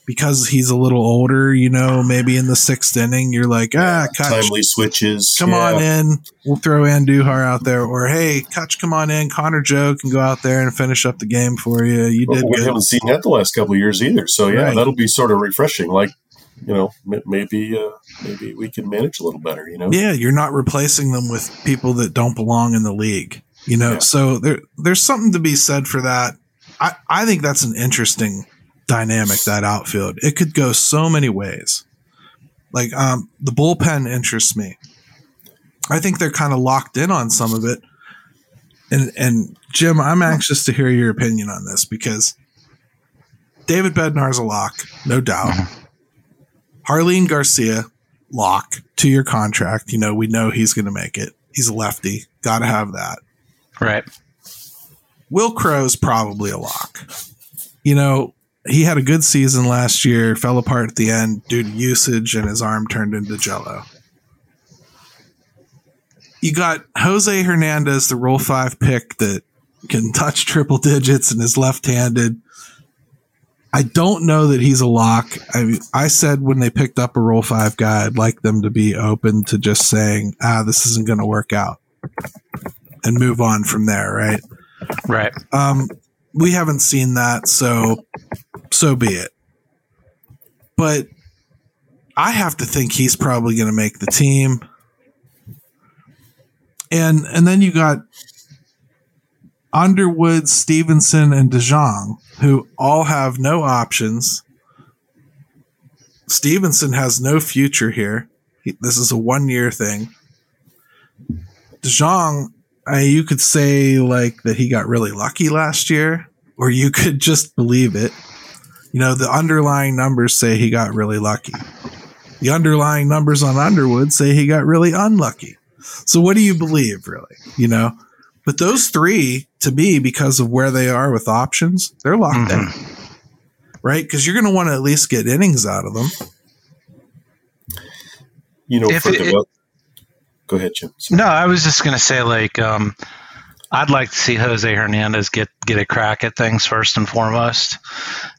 because he's a little older, you know, maybe in the sixth inning, you're like, ah, Kutch, timely switches. Come yeah. on in. We'll throw Andujar out there. Or, hey, Kutch, come on in. Connor Joe can go out there and finish up the game for you. You did We good. haven't seen that the last couple of years either. So, yeah, right. that'll be sort of refreshing. Like, you know, maybe uh, maybe we can manage a little better, you know? Yeah, you're not replacing them with people that don't belong in the league, you know? Yeah. So there, there's something to be said for that. I, I think that's an interesting dynamic that outfield. It could go so many ways. Like um, the bullpen interests me. I think they're kind of locked in on some of it. And and Jim, I'm anxious to hear your opinion on this because David Bednar's a lock, no doubt. Mm-hmm. Garcia, lock to your contract. You know, we know he's going to make it. He's a lefty. Got to have that. Right. Wil Crowe's probably a lock. You know, he had a good season last year, fell apart at the end due to usage, and his arm turned into jello. You got Jose Hernandez, the Rule 5 pick that can touch triple digits and is left handed. I don't know that he's a lock. I mean, I said when they picked up a Rule 5 guy, I'd like them to be open to just saying, ah, this isn't going to work out and move on from there, right? Right. Um, we haven't seen that, so so be it. But I have to think he's probably going to make the team. And and then you got Underwood, Stephenson, and DeJong, who all have no options. Stephenson has no future here. He, this is a one year thing. DeJong, I, you could say like that he got really lucky last year, or you could just believe it. You know, the underlying numbers say he got really lucky. The underlying numbers on Underwood say he got really unlucky. So what do you believe, really? You know, but those three, to me, because of where they are with options, they're locked mm-hmm. in, right? Because you're going to want to at least get innings out of them. You know, if it, go ahead, Jim. Sorry. No, I was just going to say, like, um, I'd like to see Jose Hernandez get get a crack at things first and foremost.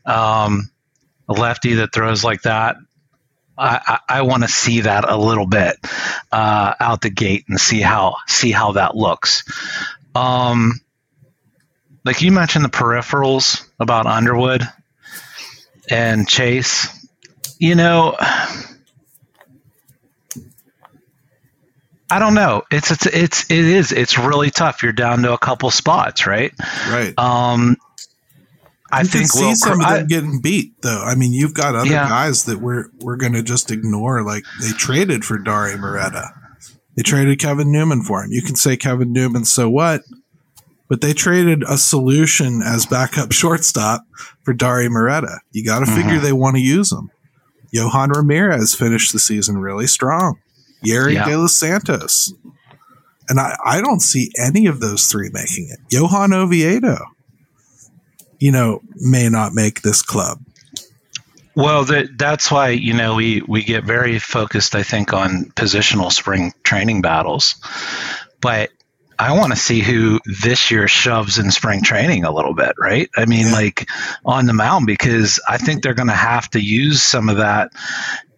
Um, a lefty that throws like that, I, I, I want to see that a little bit uh, out the gate and see how see how that looks. Um, like you mentioned the peripherals about Underwood and Chase. You know, I don't know. It's it's it's it is it's really tough. You're down to a couple spots, right? Right. Um, I you think see some of them getting beat though. I mean, you've got other yeah. guys that we're we're going to just ignore. Like they traded for Dauri Moreta. They traded Kevin Newman for him. You can say Kevin Newman, so what? But they traded a solution as backup shortstop for Dauri Moreta. You got to mm-hmm. figure they want to use him. Yohan Ramirez finished the season really strong. Yerry yeah. De Los Santos. And I, I don't see any of those three making it. Johan Oviedo, you know, may not make this club. Well, that, that's why you know we we get very focused, I think, on positional spring training battles. But I want to see who this year shoves in spring training a little bit, right? I mean, like on the mound, because I think they're going to have to use some of that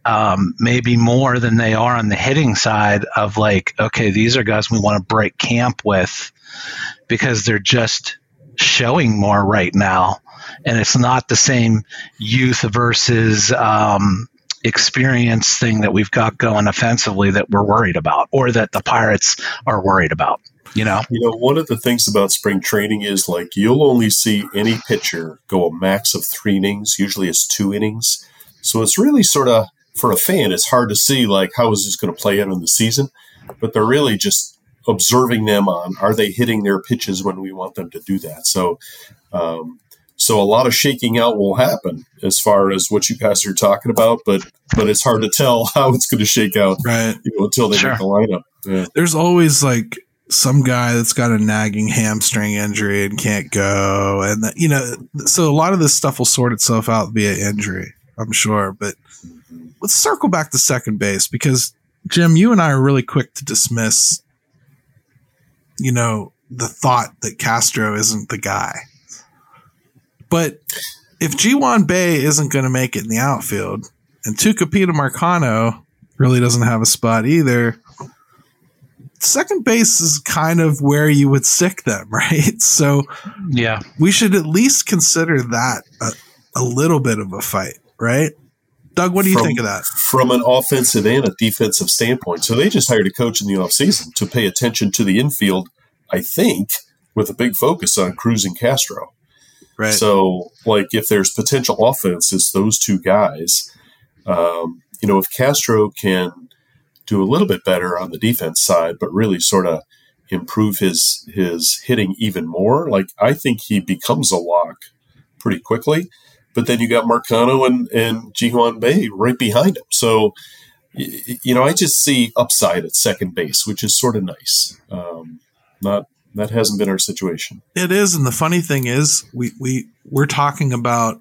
um, maybe more than they are on the hitting side of like, okay, these are guys we want to break camp with because they're just showing more right now. And it's not the same youth versus um, experience thing that we've got going offensively that we're worried about or that the Pirates are worried about. You know, you know, one of the things about spring training is like you'll only see any pitcher go a max of three innings. Usually, it's two innings. So it's really sort of for a fan, it's hard to see like how is this going to play out in the season, but they're really just observing them on are they hitting their pitches when we want them to do that. So, um, so a lot of shaking out will happen as far as what you guys are talking about, but but it's hard to tell how it's going to shake out right. you know, until they sure. make the lineup. Yeah. There's always like some guy that's got a nagging hamstring injury and can't go, and the, you know, so a lot of this stuff will sort itself out via injury, I'm sure. But let's circle back to second base because Jim, you and I are really quick to dismiss, you know, the thought that Castro isn't the guy. But if Ji Hwan Bae isn't going to make it in the outfield, and Tucupita Marcano really doesn't have a spot either, second base is kind of where you would sick them, right? So, yeah, we should at least consider that a, a little bit of a fight, right? Doug, what do you from, think of that? From an offensive and a defensive standpoint. So they just hired a coach in the offseason to pay attention to the infield, I think, with a big focus on Cruz and Castro. Right. So, like, if there's potential offense, it's those two guys. Um, you know, if Castro can do a little bit better on the defense side, but really sort of improve his his hitting even more, like I think he becomes a lock pretty quickly. But then you got Marcano and and Ji Hwan Bae right behind him. So, you know, I just see upside at second base, which is sort of nice. Um, not that hasn't been our situation. It is, and the funny thing is, we we we're talking about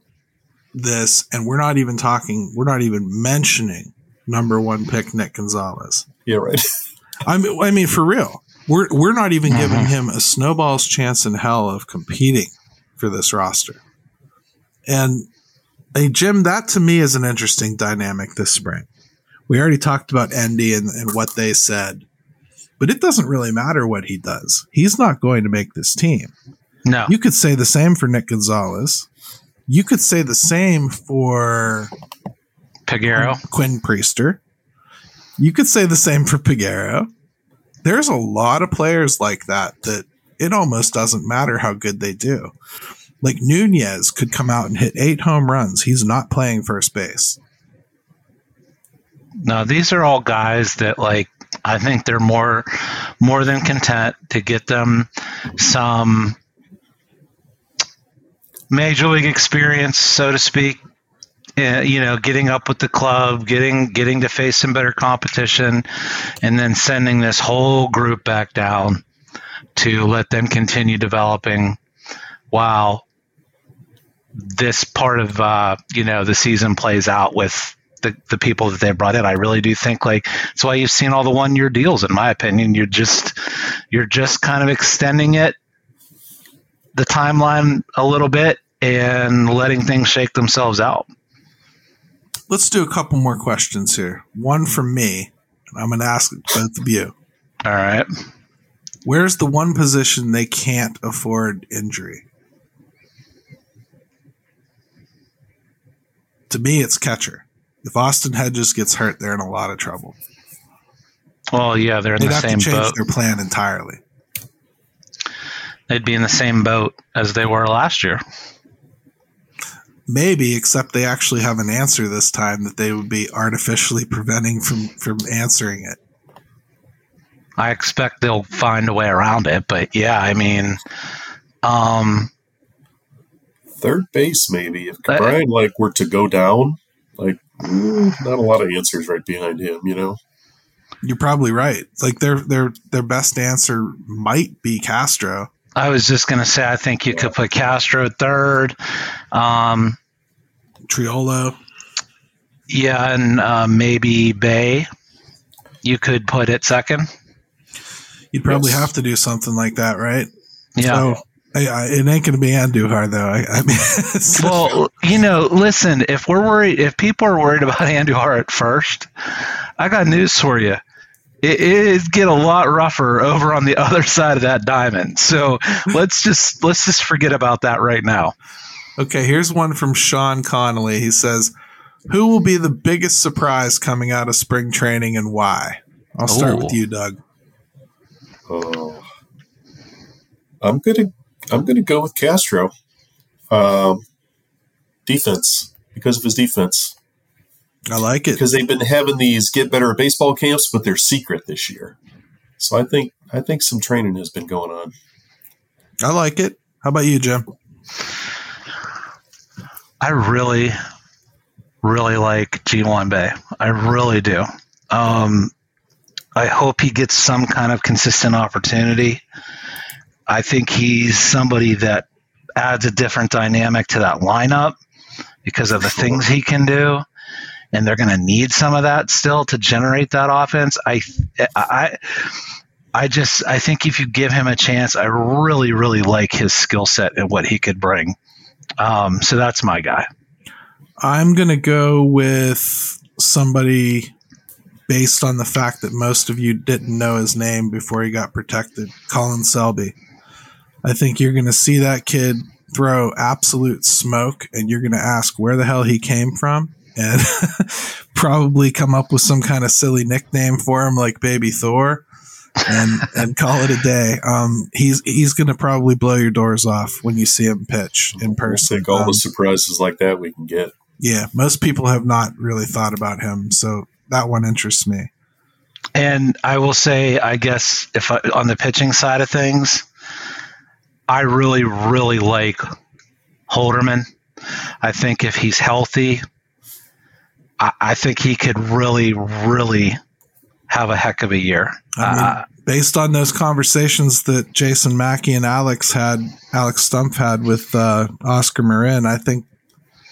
this, and we're not even talking. We're not even mentioning number one pick Nick Gonzalez. Yeah, right. I mean, I mean, for real, we're we're not even mm-hmm. giving him a snowball's chance in hell of competing for this roster. And hey, Jim, that to me is an interesting dynamic this spring. We already talked about Endy and, and what they said but it doesn't really matter what he does. He's not going to make this team. No. You could say the same for Nick Gonzalez. You could say the same for Peguero, Quinn Priester. You could say the same for Peguero. There's a lot of players like that that it almost doesn't matter how good they do. Like Nunez could come out and hit eight home runs. He's not playing first base. No, these are all guys that like I think they're more more than content to get them some major league experience, so to speak. Uh, you know, getting up with the club, getting getting to face some better competition, and then sending this whole group back down to let them continue developing while this part of uh, you know the season plays out with the, the people that they brought in. I really do think like that's why you've seen all the one year deals. In my opinion, you're just you're just kind of extending it the timeline a little bit and letting things shake themselves out. Let's do a couple more questions here. One from me. I'm going to ask both of you. All right. Where's the one position they can't afford injury? To me, it's catcher if Austin Hedges gets hurt, they're in a lot of trouble. Well, yeah, they're in They'd the same boat. Their plan entirely. They'd be in the same boat as they were last year. Maybe, except they actually have an answer this time that they would be artificially preventing from from answering it. I expect they'll find a way around it, but yeah, I mean, um, third base maybe if Brian like were to go down, like mm, not a lot of answers right behind him, you know. You're probably right. Like their their their best answer might be Castro. I was just gonna say I think you yeah. could put Castro third. Um, Triolo. Yeah, and uh, maybe Bae. You could put it second. You'd probably yes. have to do something like that, right? Yeah. So it ain't going to be Andujar though. I, I mean, well, you know, listen. If we're worried, if people are worried about Andujar at first, I got news for you. It, it get a lot rougher over on the other side of that diamond. So let's just let's just forget about that right now. Okay, here's one from Sean Connolly. He says, "Who will be the biggest surprise coming out of spring training and why?" I'll start Ooh. with you, Doug. Oh, I'm gonna I'm going to go with Castro. Um, defense because of his defense. I like it because they've been having these get better at baseball camps, but they're secret this year. So I think I think some training has been going on. I like it. How about you, Jim? I really, really like Ji Hwan Bae. I really do. Um, I hope he gets some kind of consistent opportunity. I think he's somebody that adds a different dynamic to that lineup because of the things he can do. and they're going to need some of that still to generate that offense. I, I, I just I think if you give him a chance, I really really like his skill set and what he could bring. Um, so that's my guy. I'm gonna go with somebody based on the fact that most of you didn't know his name before he got protected. Colin Selby. I think you're gonna see that kid throw absolute smoke, and you're gonna ask where the hell he came from, and probably come up with some kind of silly nickname for him, like Baby Thor and and call it a day. Um, he's he's going to probably blow your doors off when you see him pitch in person. We'll take all um, the surprises like that we can get. Yeah, most people have not really thought about him, so that one interests me. And I will say, I guess if I, on the pitching side of things, I really really like Holderman. I think if he's healthy, I, I think he could really really have a heck of a year. I mean, uh, based on those conversations that Jason Mackey and Alex had, Alex Stump had with uh, Oscar Marin, I think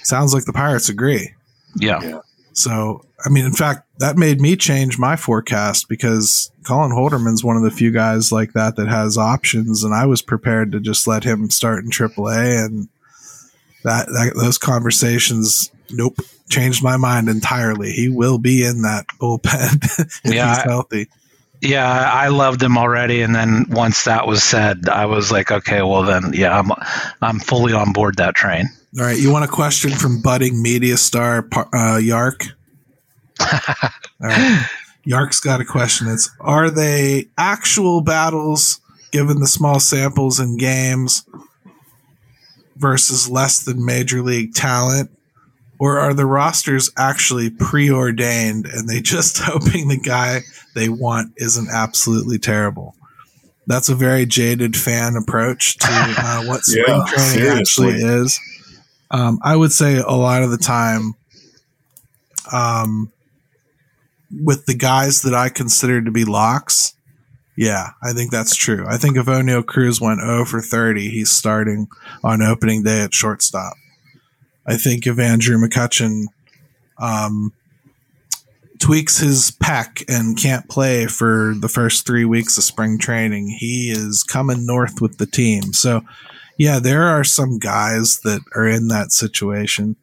sounds like the Pirates agree. Yeah. yeah. So, I mean, in fact, that made me change my forecast because Colin Holderman's one of the few guys like that that has options, and I was prepared to just let him start in AAA, and that, that those conversations, nope, changed my mind entirely. He will be in that bullpen if yeah, he's healthy. Yeah, I loved him already, and then once that was said, I was like, okay, well then, yeah, I'm I'm fully on board that train. All right, you want a question from budding media star uh, Yark? All right, Yark's got a question. It's Are they actual battles given the small samples in games versus less than major league talent? Or are the rosters actually preordained and they just hoping the guy they want isn't absolutely terrible? That's a very jaded fan approach to uh, what spring yeah, training seriously. actually is. Um, I would say a lot of the time, um, with the guys that I consider to be locks, yeah, I think that's true. I think if Oneil Cruz went 0 for 30, he's starting on opening day at shortstop. I think if Andrew McCutchen um, tweaks his pec and can't play for the first three weeks of spring training, he is coming north with the team. So, yeah, there are some guys that are in that situation,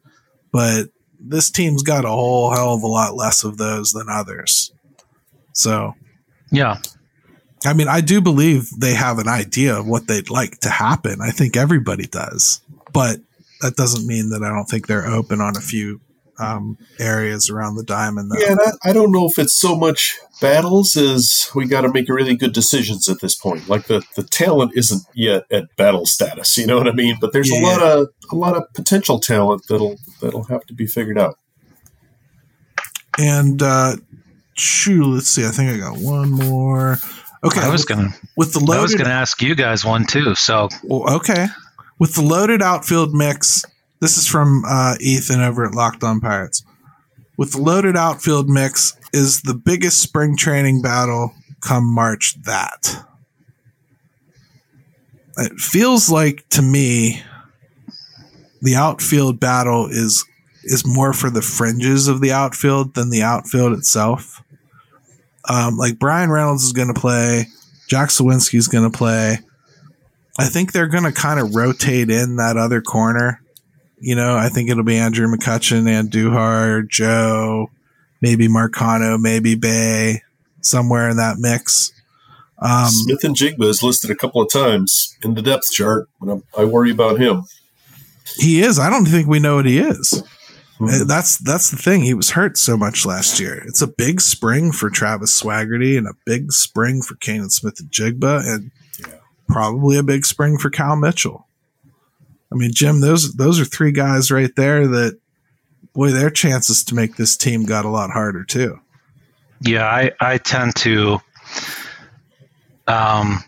but this team's got a whole hell of a lot less of those than others. So, yeah. I mean, I do believe they have an idea of what they'd like to happen. I think everybody does. But that doesn't mean that I don't think they're open on a few um, areas around the diamond. Though. Yeah, I, I, don't know if it's so much battles as we got to make really good decisions at this point. Like the, the talent isn't yet at battle status, you know what I mean? But there's yeah. a lot of a lot of potential talent that'll that'll have to be figured out. And uh, shoo, let's see. I think I got one more. Okay, I was gonna with the loaded, I was gonna ask you guys one too. So well, okay, with the loaded outfield mix, this is from uh, Ethan over at Locked On Pirates. With the loaded outfield mix, is the biggest spring training battle come March that? It feels like to me the outfield battle is is more for the fringes of the outfield than the outfield itself. Um, like Bryan Reynolds is going to play, Jack Suwinski is going to play. I think they're going to kind of rotate in that other corner. You know, I think it'll be Andrew McCutchen Andujar, Joe, maybe Marcano, maybe Bae, somewhere in that mix. Um, Smith-Njigba is listed a couple of times in the depth chart, and I worry about him. He is. I don't think we know what he is. Mm-hmm. That's that's the thing. He was hurt so much last year. It's a big spring for Travis Swaggerty and a big spring for Canaan Smith-Njigba, and probably a big spring for Cal Mitchell. I mean, Jim, those those are three guys right there that boy, their chances to make this team got a lot harder too. Yeah, I, I tend to um,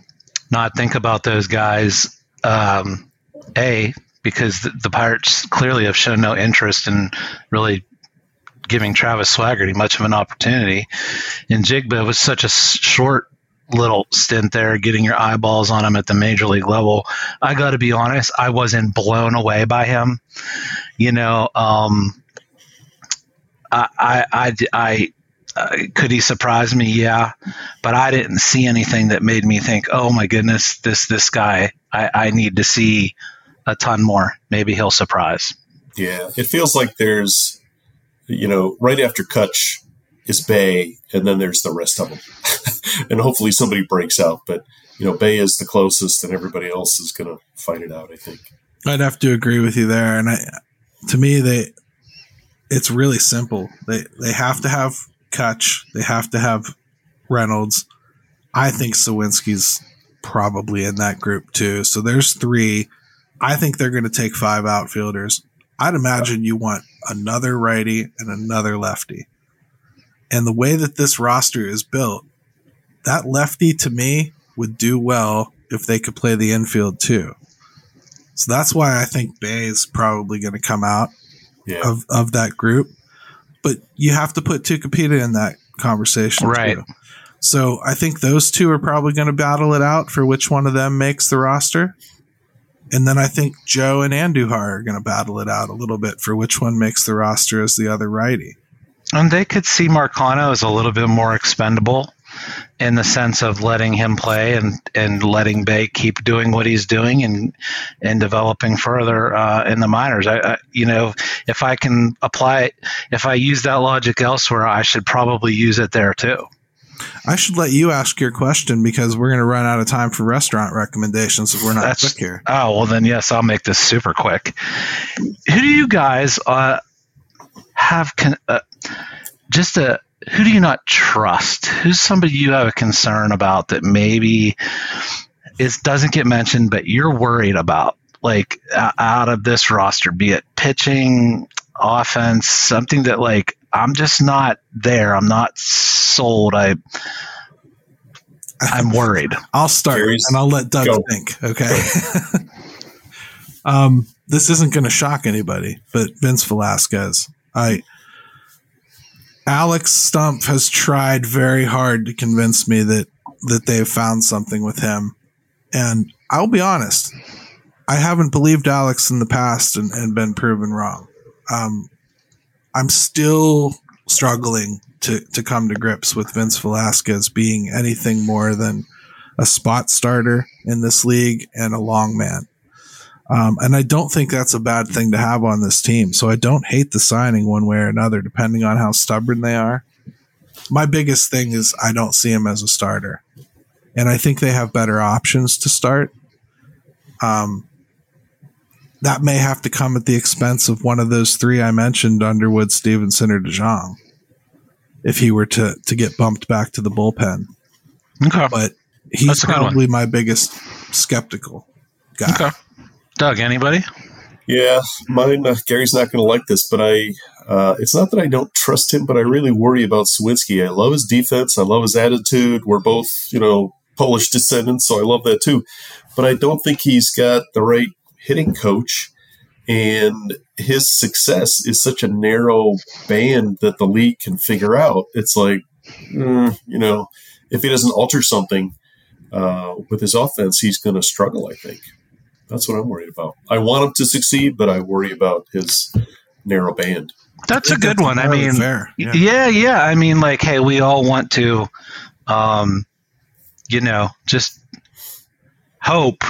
not think about those guys. Um, a because the, the, Pirates clearly have shown no interest in really giving Travis Swaggerty much of an opportunity. And Njigba was such a short little stint there, getting your eyeballs on him at the major league level. I got to be honest, I wasn't blown away by him. You know, um, I, I, I, I uh, could he surprise me? Yeah, but I didn't see anything that made me think, "Oh my goodness, this this guy, I, I need to see a ton more. Maybe he'll surprise." Yeah, it feels like there's, you know, right after Kutch is Bae, and then there's the rest of them, and hopefully somebody breaks out. But you know, Bae is the closest, and everybody else is going to find it out. I think. I'd have to agree with you there, and I, to me, they, it's really simple. They they have to have Kutch. They have to have Reynolds. I think Suwinski's probably in that group too. So there's three. I think they're going to take five outfielders. I'd imagine you want another righty and another lefty. And the way that this roster is built, that lefty to me would do well if they could play the infield too. So that's why I think Bae is probably going to come out yeah. of, of that group but you have to put Tucupita in that conversation, right? Too. So I think those two are probably going to battle it out for which one of them makes the roster. And then I think Joe and Andujar are going to battle it out a little bit for which one makes the roster as the other righty. And they could see Marcano as a little bit more expendable in the sense of letting him play and, and letting Bae keep doing what he's doing and and developing further uh, in the minors. I, I, you know, if I can apply it, if I use that logic elsewhere, I should probably use it there too. I should let you ask your question because we're going to run out of time for restaurant recommendations if we're not That's, quick here. Oh well, then yes, I'll make this super quick. Who do you guys uh, have? Con- uh, just a who do you not trust? Who's somebody you have a concern about that maybe it doesn't get mentioned, but you're worried about, like out of this roster, be it pitching, offense, something that like I'm just not there. I'm not sold. I I'm worried. I'll start Curious. and I'll let Doug Go. think. Okay. um, this isn't going to shock anybody, but Vince Velasquez. I Alex Stumpf has tried very hard to convince me that that they've found something with him. And I'll be honest, I haven't believed Alex in the past and, and been proven wrong. Um, I'm still struggling to, to come to grips with Vince Velasquez being anything more than a spot starter in this league and a long man. Um, and I don't think that's a bad thing to have on this team. So I don't hate the signing one way or another, depending on how stubborn they are. My biggest thing is I don't see him as a starter. And I think they have better options to start. Um, that may have to come at the expense of one of those three I mentioned Underwood, Stephenson, or DeJong if he were to, to get bumped back to the bullpen. Okay. But he's probably my biggest skeptical guy. Okay. Doug, anybody? Yeah, mine. Uh, Gary's not going to like this, but I. Uh, it's not that I don't trust him, but I really worry about Suwinski. I love his defense. I love his attitude. We're both, you know, Polish descendants, so I love that too. But I don't think he's got the right hitting coach, and his success is such a narrow band that the league can figure out. It's like, mm, you know, if he doesn't alter something uh, with his offense, he's going to struggle. I think. That's what I'm worried about. I want him to succeed, but I worry about his narrow band. That's a good one. I mean, fair. Yeah. yeah, yeah. I mean, like, hey, we all want to, um, you know, just hope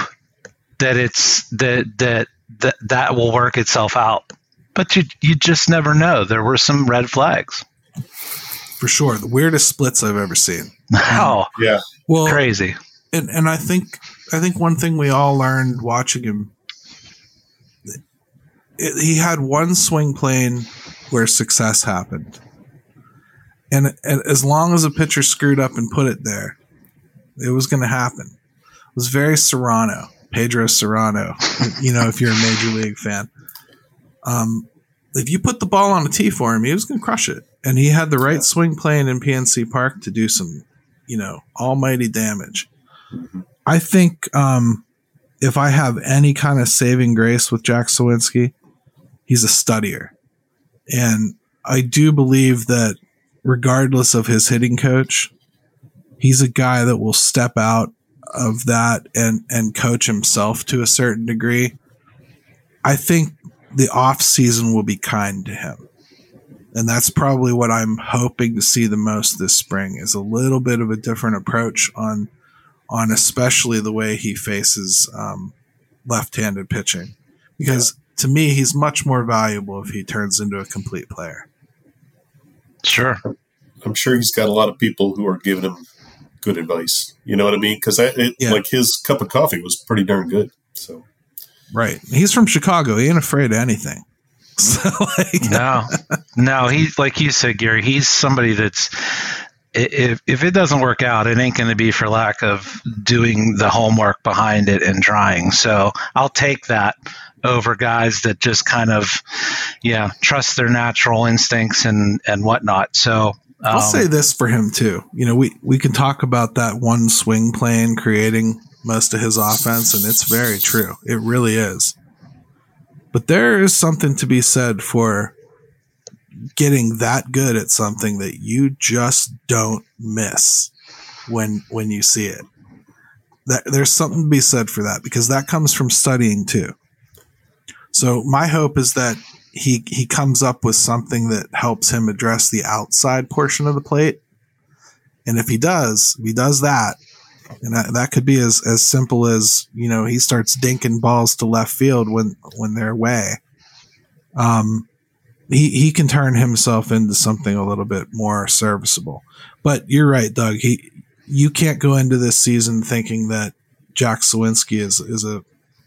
that it's that that that that will work itself out. But you you just never know. There were some red flags. For sure, the weirdest splits I've ever seen. Oh, yeah. Well, crazy. And and I think I think one thing we all learned watching him, it, he had one swing plane where success happened. And, and as long as a pitcher screwed up and put it there, it was going to happen. It was very Cerrano, Pedro Cerrano, you know, if you're a major league fan. Um, if you put the ball on a tee for him, he was going to crush it. And he had the right swing plane in PNC Park to do some, you know, almighty damage. Mm-hmm. I think um, if I have any kind of saving grace with Jack Suwinski, he's a studier. And I do believe that regardless of his hitting coach, he's a guy that will step out of that and, and coach himself to a certain degree. I think the off season will be kind to him. and that's probably what I'm hoping to see the most this spring is a little bit of a different approach on on especially the way he faces um, left-handed pitching because yeah. to me he's much more valuable if he turns into a complete player. Sure. I'm sure he's got a lot of people who are giving him good advice. You know what I mean? Because yeah. like his cup of coffee was pretty darn good. So, right, he's from Chicago. He ain't afraid of anything. So, like, no, no, he's like you said, Gary. He's somebody that's if if it doesn't work out, it ain't going to be for lack of doing the homework behind it and trying. So I'll take that over guys that just kind of, yeah, trust their natural instincts and and whatnot. So I'll um, say this for him too. You know, we we can talk about that one swing plane creating most of his offense, and it's very true. It really is. But there is something to be said for getting that good at something that you just don't miss when when you see it. That there's something to be said for that because that comes from studying too. So my hope is that he he comes up with something that helps him address the outside portion of the plate. And if he does, if he does that, and that, that could be as, as simple as you know he starts dinking balls to left field when when they're away. Um, he he can turn himself into something a little bit more serviceable. But you're right, Doug. He you can't go into this season thinking that Jack Suwinski is is a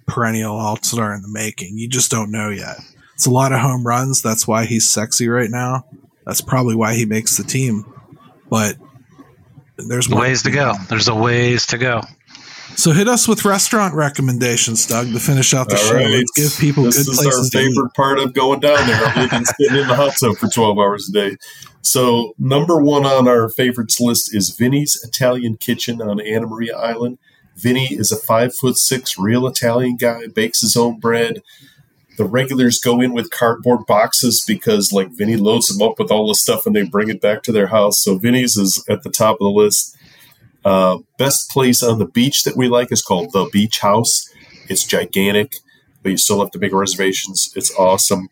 perennial all star in the making. You just don't know yet. It's a lot of home runs. That's why he's sexy right now. That's probably why he makes the team. But there's ways to go. There's a ways to go. So hit us with restaurant recommendations, Doug, to finish out the All show. Right. Let's give people this good places. This is our favorite part of going down there. We've been sitting in the hot tub for 12 hours a day. So number one on our favorites list is Vinny's Italian Kitchen on Anna Maria Island. Vinny is a five foot six real Italian guy, bakes his own bread, the regulars go in with cardboard boxes because like Vinny loads them up with all the stuff and they bring it back to their house. So Vinny's is at the top of the list. Uh, best place on the beach that we like is called the Beach House. It's gigantic, but you still have to make reservations. It's awesome.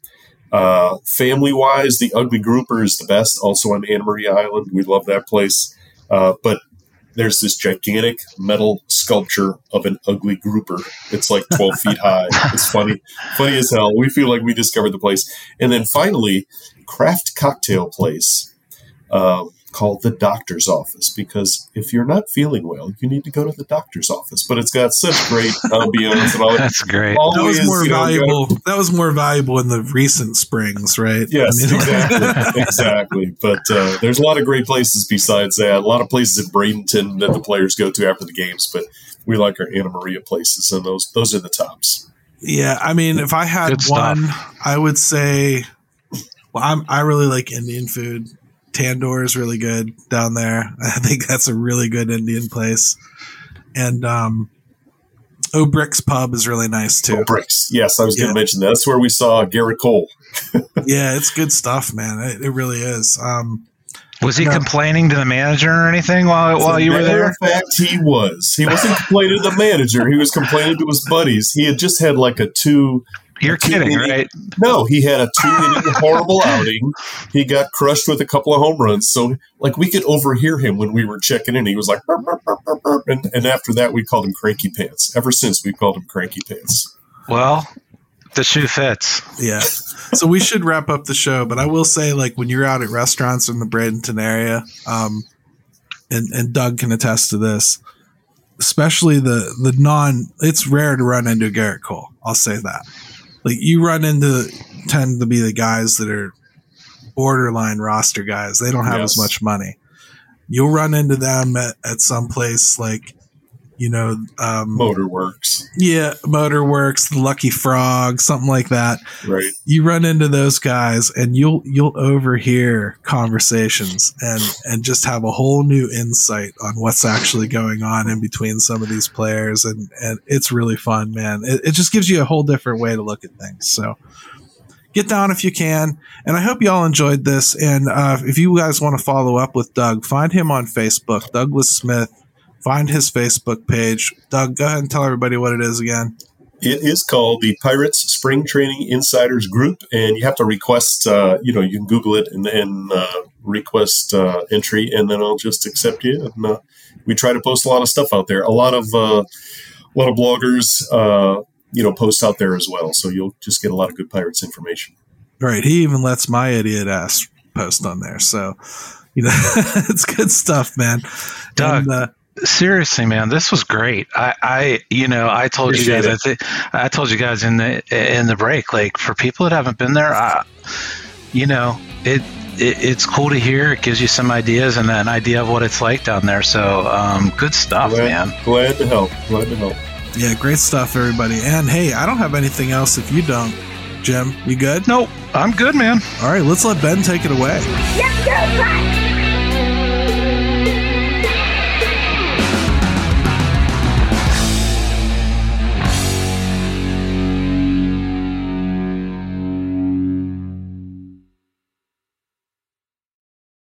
Uh, family wise, the Ugly Grouper is the best. Also on Anna Maria Island, we love that place. Uh, but there's this gigantic metal sculpture of an ugly grouper. It's like 12 feet high. It's funny, funny as hell. We feel like we discovered the place. And then finally, Craft Cocktail Place. Um, called the doctor's office because if you're not feeling well, you need to go to the doctor's office. But it's got such great ambiance and all that. That's great. Always, that was more valuable. Know, that was more valuable in the recent springs, right? Yes, I mean, exactly, exactly. But uh, there's a lot of great places besides that. A lot of places in Bradenton that the players go to after the games, but we like our Anna Maria places, and those those are the tops. Yeah, I mean, if I had one, I would say. Well, I'm, I really like Indian food. Tandoor is really good down there. I think that's a really good Indian place. And um, O'Brick's Pub is really nice too. O'Brick's, yes, I was going to mention that. That's where we saw Gerrit Cole. yeah, it's good stuff, man. It, it really is. Um, was he no. complaining to the manager or anything while while you were there? In fact, he was. He wasn't complaining to the manager. He was complaining to his buddies. He had just had like a two you're kidding, inning, right? No, he had a two inning horrible outing. He got crushed with a couple of home runs. So, like, we could overhear him when we were checking in. He was like, burp, burp, burp, and, and after that, we called him Cranky Pants. Ever since, we called him Cranky Pants. Well, the shoe fits. Yeah. So we should wrap up the show, but I will say, like, when you're out at restaurants in the Bradenton area, um, and, and Doug can attest to this, especially the the non. It's rare to run into Gerrit Cole. I'll say that like you run into tend to be the guys that are borderline roster guys. They don't have yes. as much money. You'll run into them at, at some place like you know, um, Motorworks. Yeah, Motorworks, the Lucky Frog, something like that. Right. You run into those guys, and you'll you'll overhear conversations and and just have a whole new insight on what's actually going on in between some of these players, and and it's really fun, man. It, it just gives you a whole different way to look at things. So. Get down if you can. And I hope you all enjoyed this. And uh, if you guys want to follow up with Doug, find him on Facebook, Douglas Smith Find his Facebook page. Doug, go ahead and tell everybody what it is again. It is called the Pirates Spring Training Insiders Group, and you have to request. Uh, you know, you can Google it and then uh, request uh, entry, and then I'll just accept you. And uh, we try to post a lot of stuff out there. A lot of uh, a lot of bloggers, uh, you know, post out there as well. So you'll just get a lot of good Pirates information. Right. He even lets my idiot ass post on there. So, you know, it's good stuff, man. Doug, and, uh, seriously, man, this was great. I, I you know, I told Appreciate you guys, I, th- I told you guys in the in the break, like for people that haven't been there, I, you know, it, it, it's cool to hear. It gives you some ideas and an idea of what it's like down there. So, um, good stuff, glad, man. Glad to help. Glad to help. Yeah, great stuff, everybody. And hey, I don't have anything else if you don't. Jim, you good? Nope, I'm good, man. All right, let's let Ben take it away.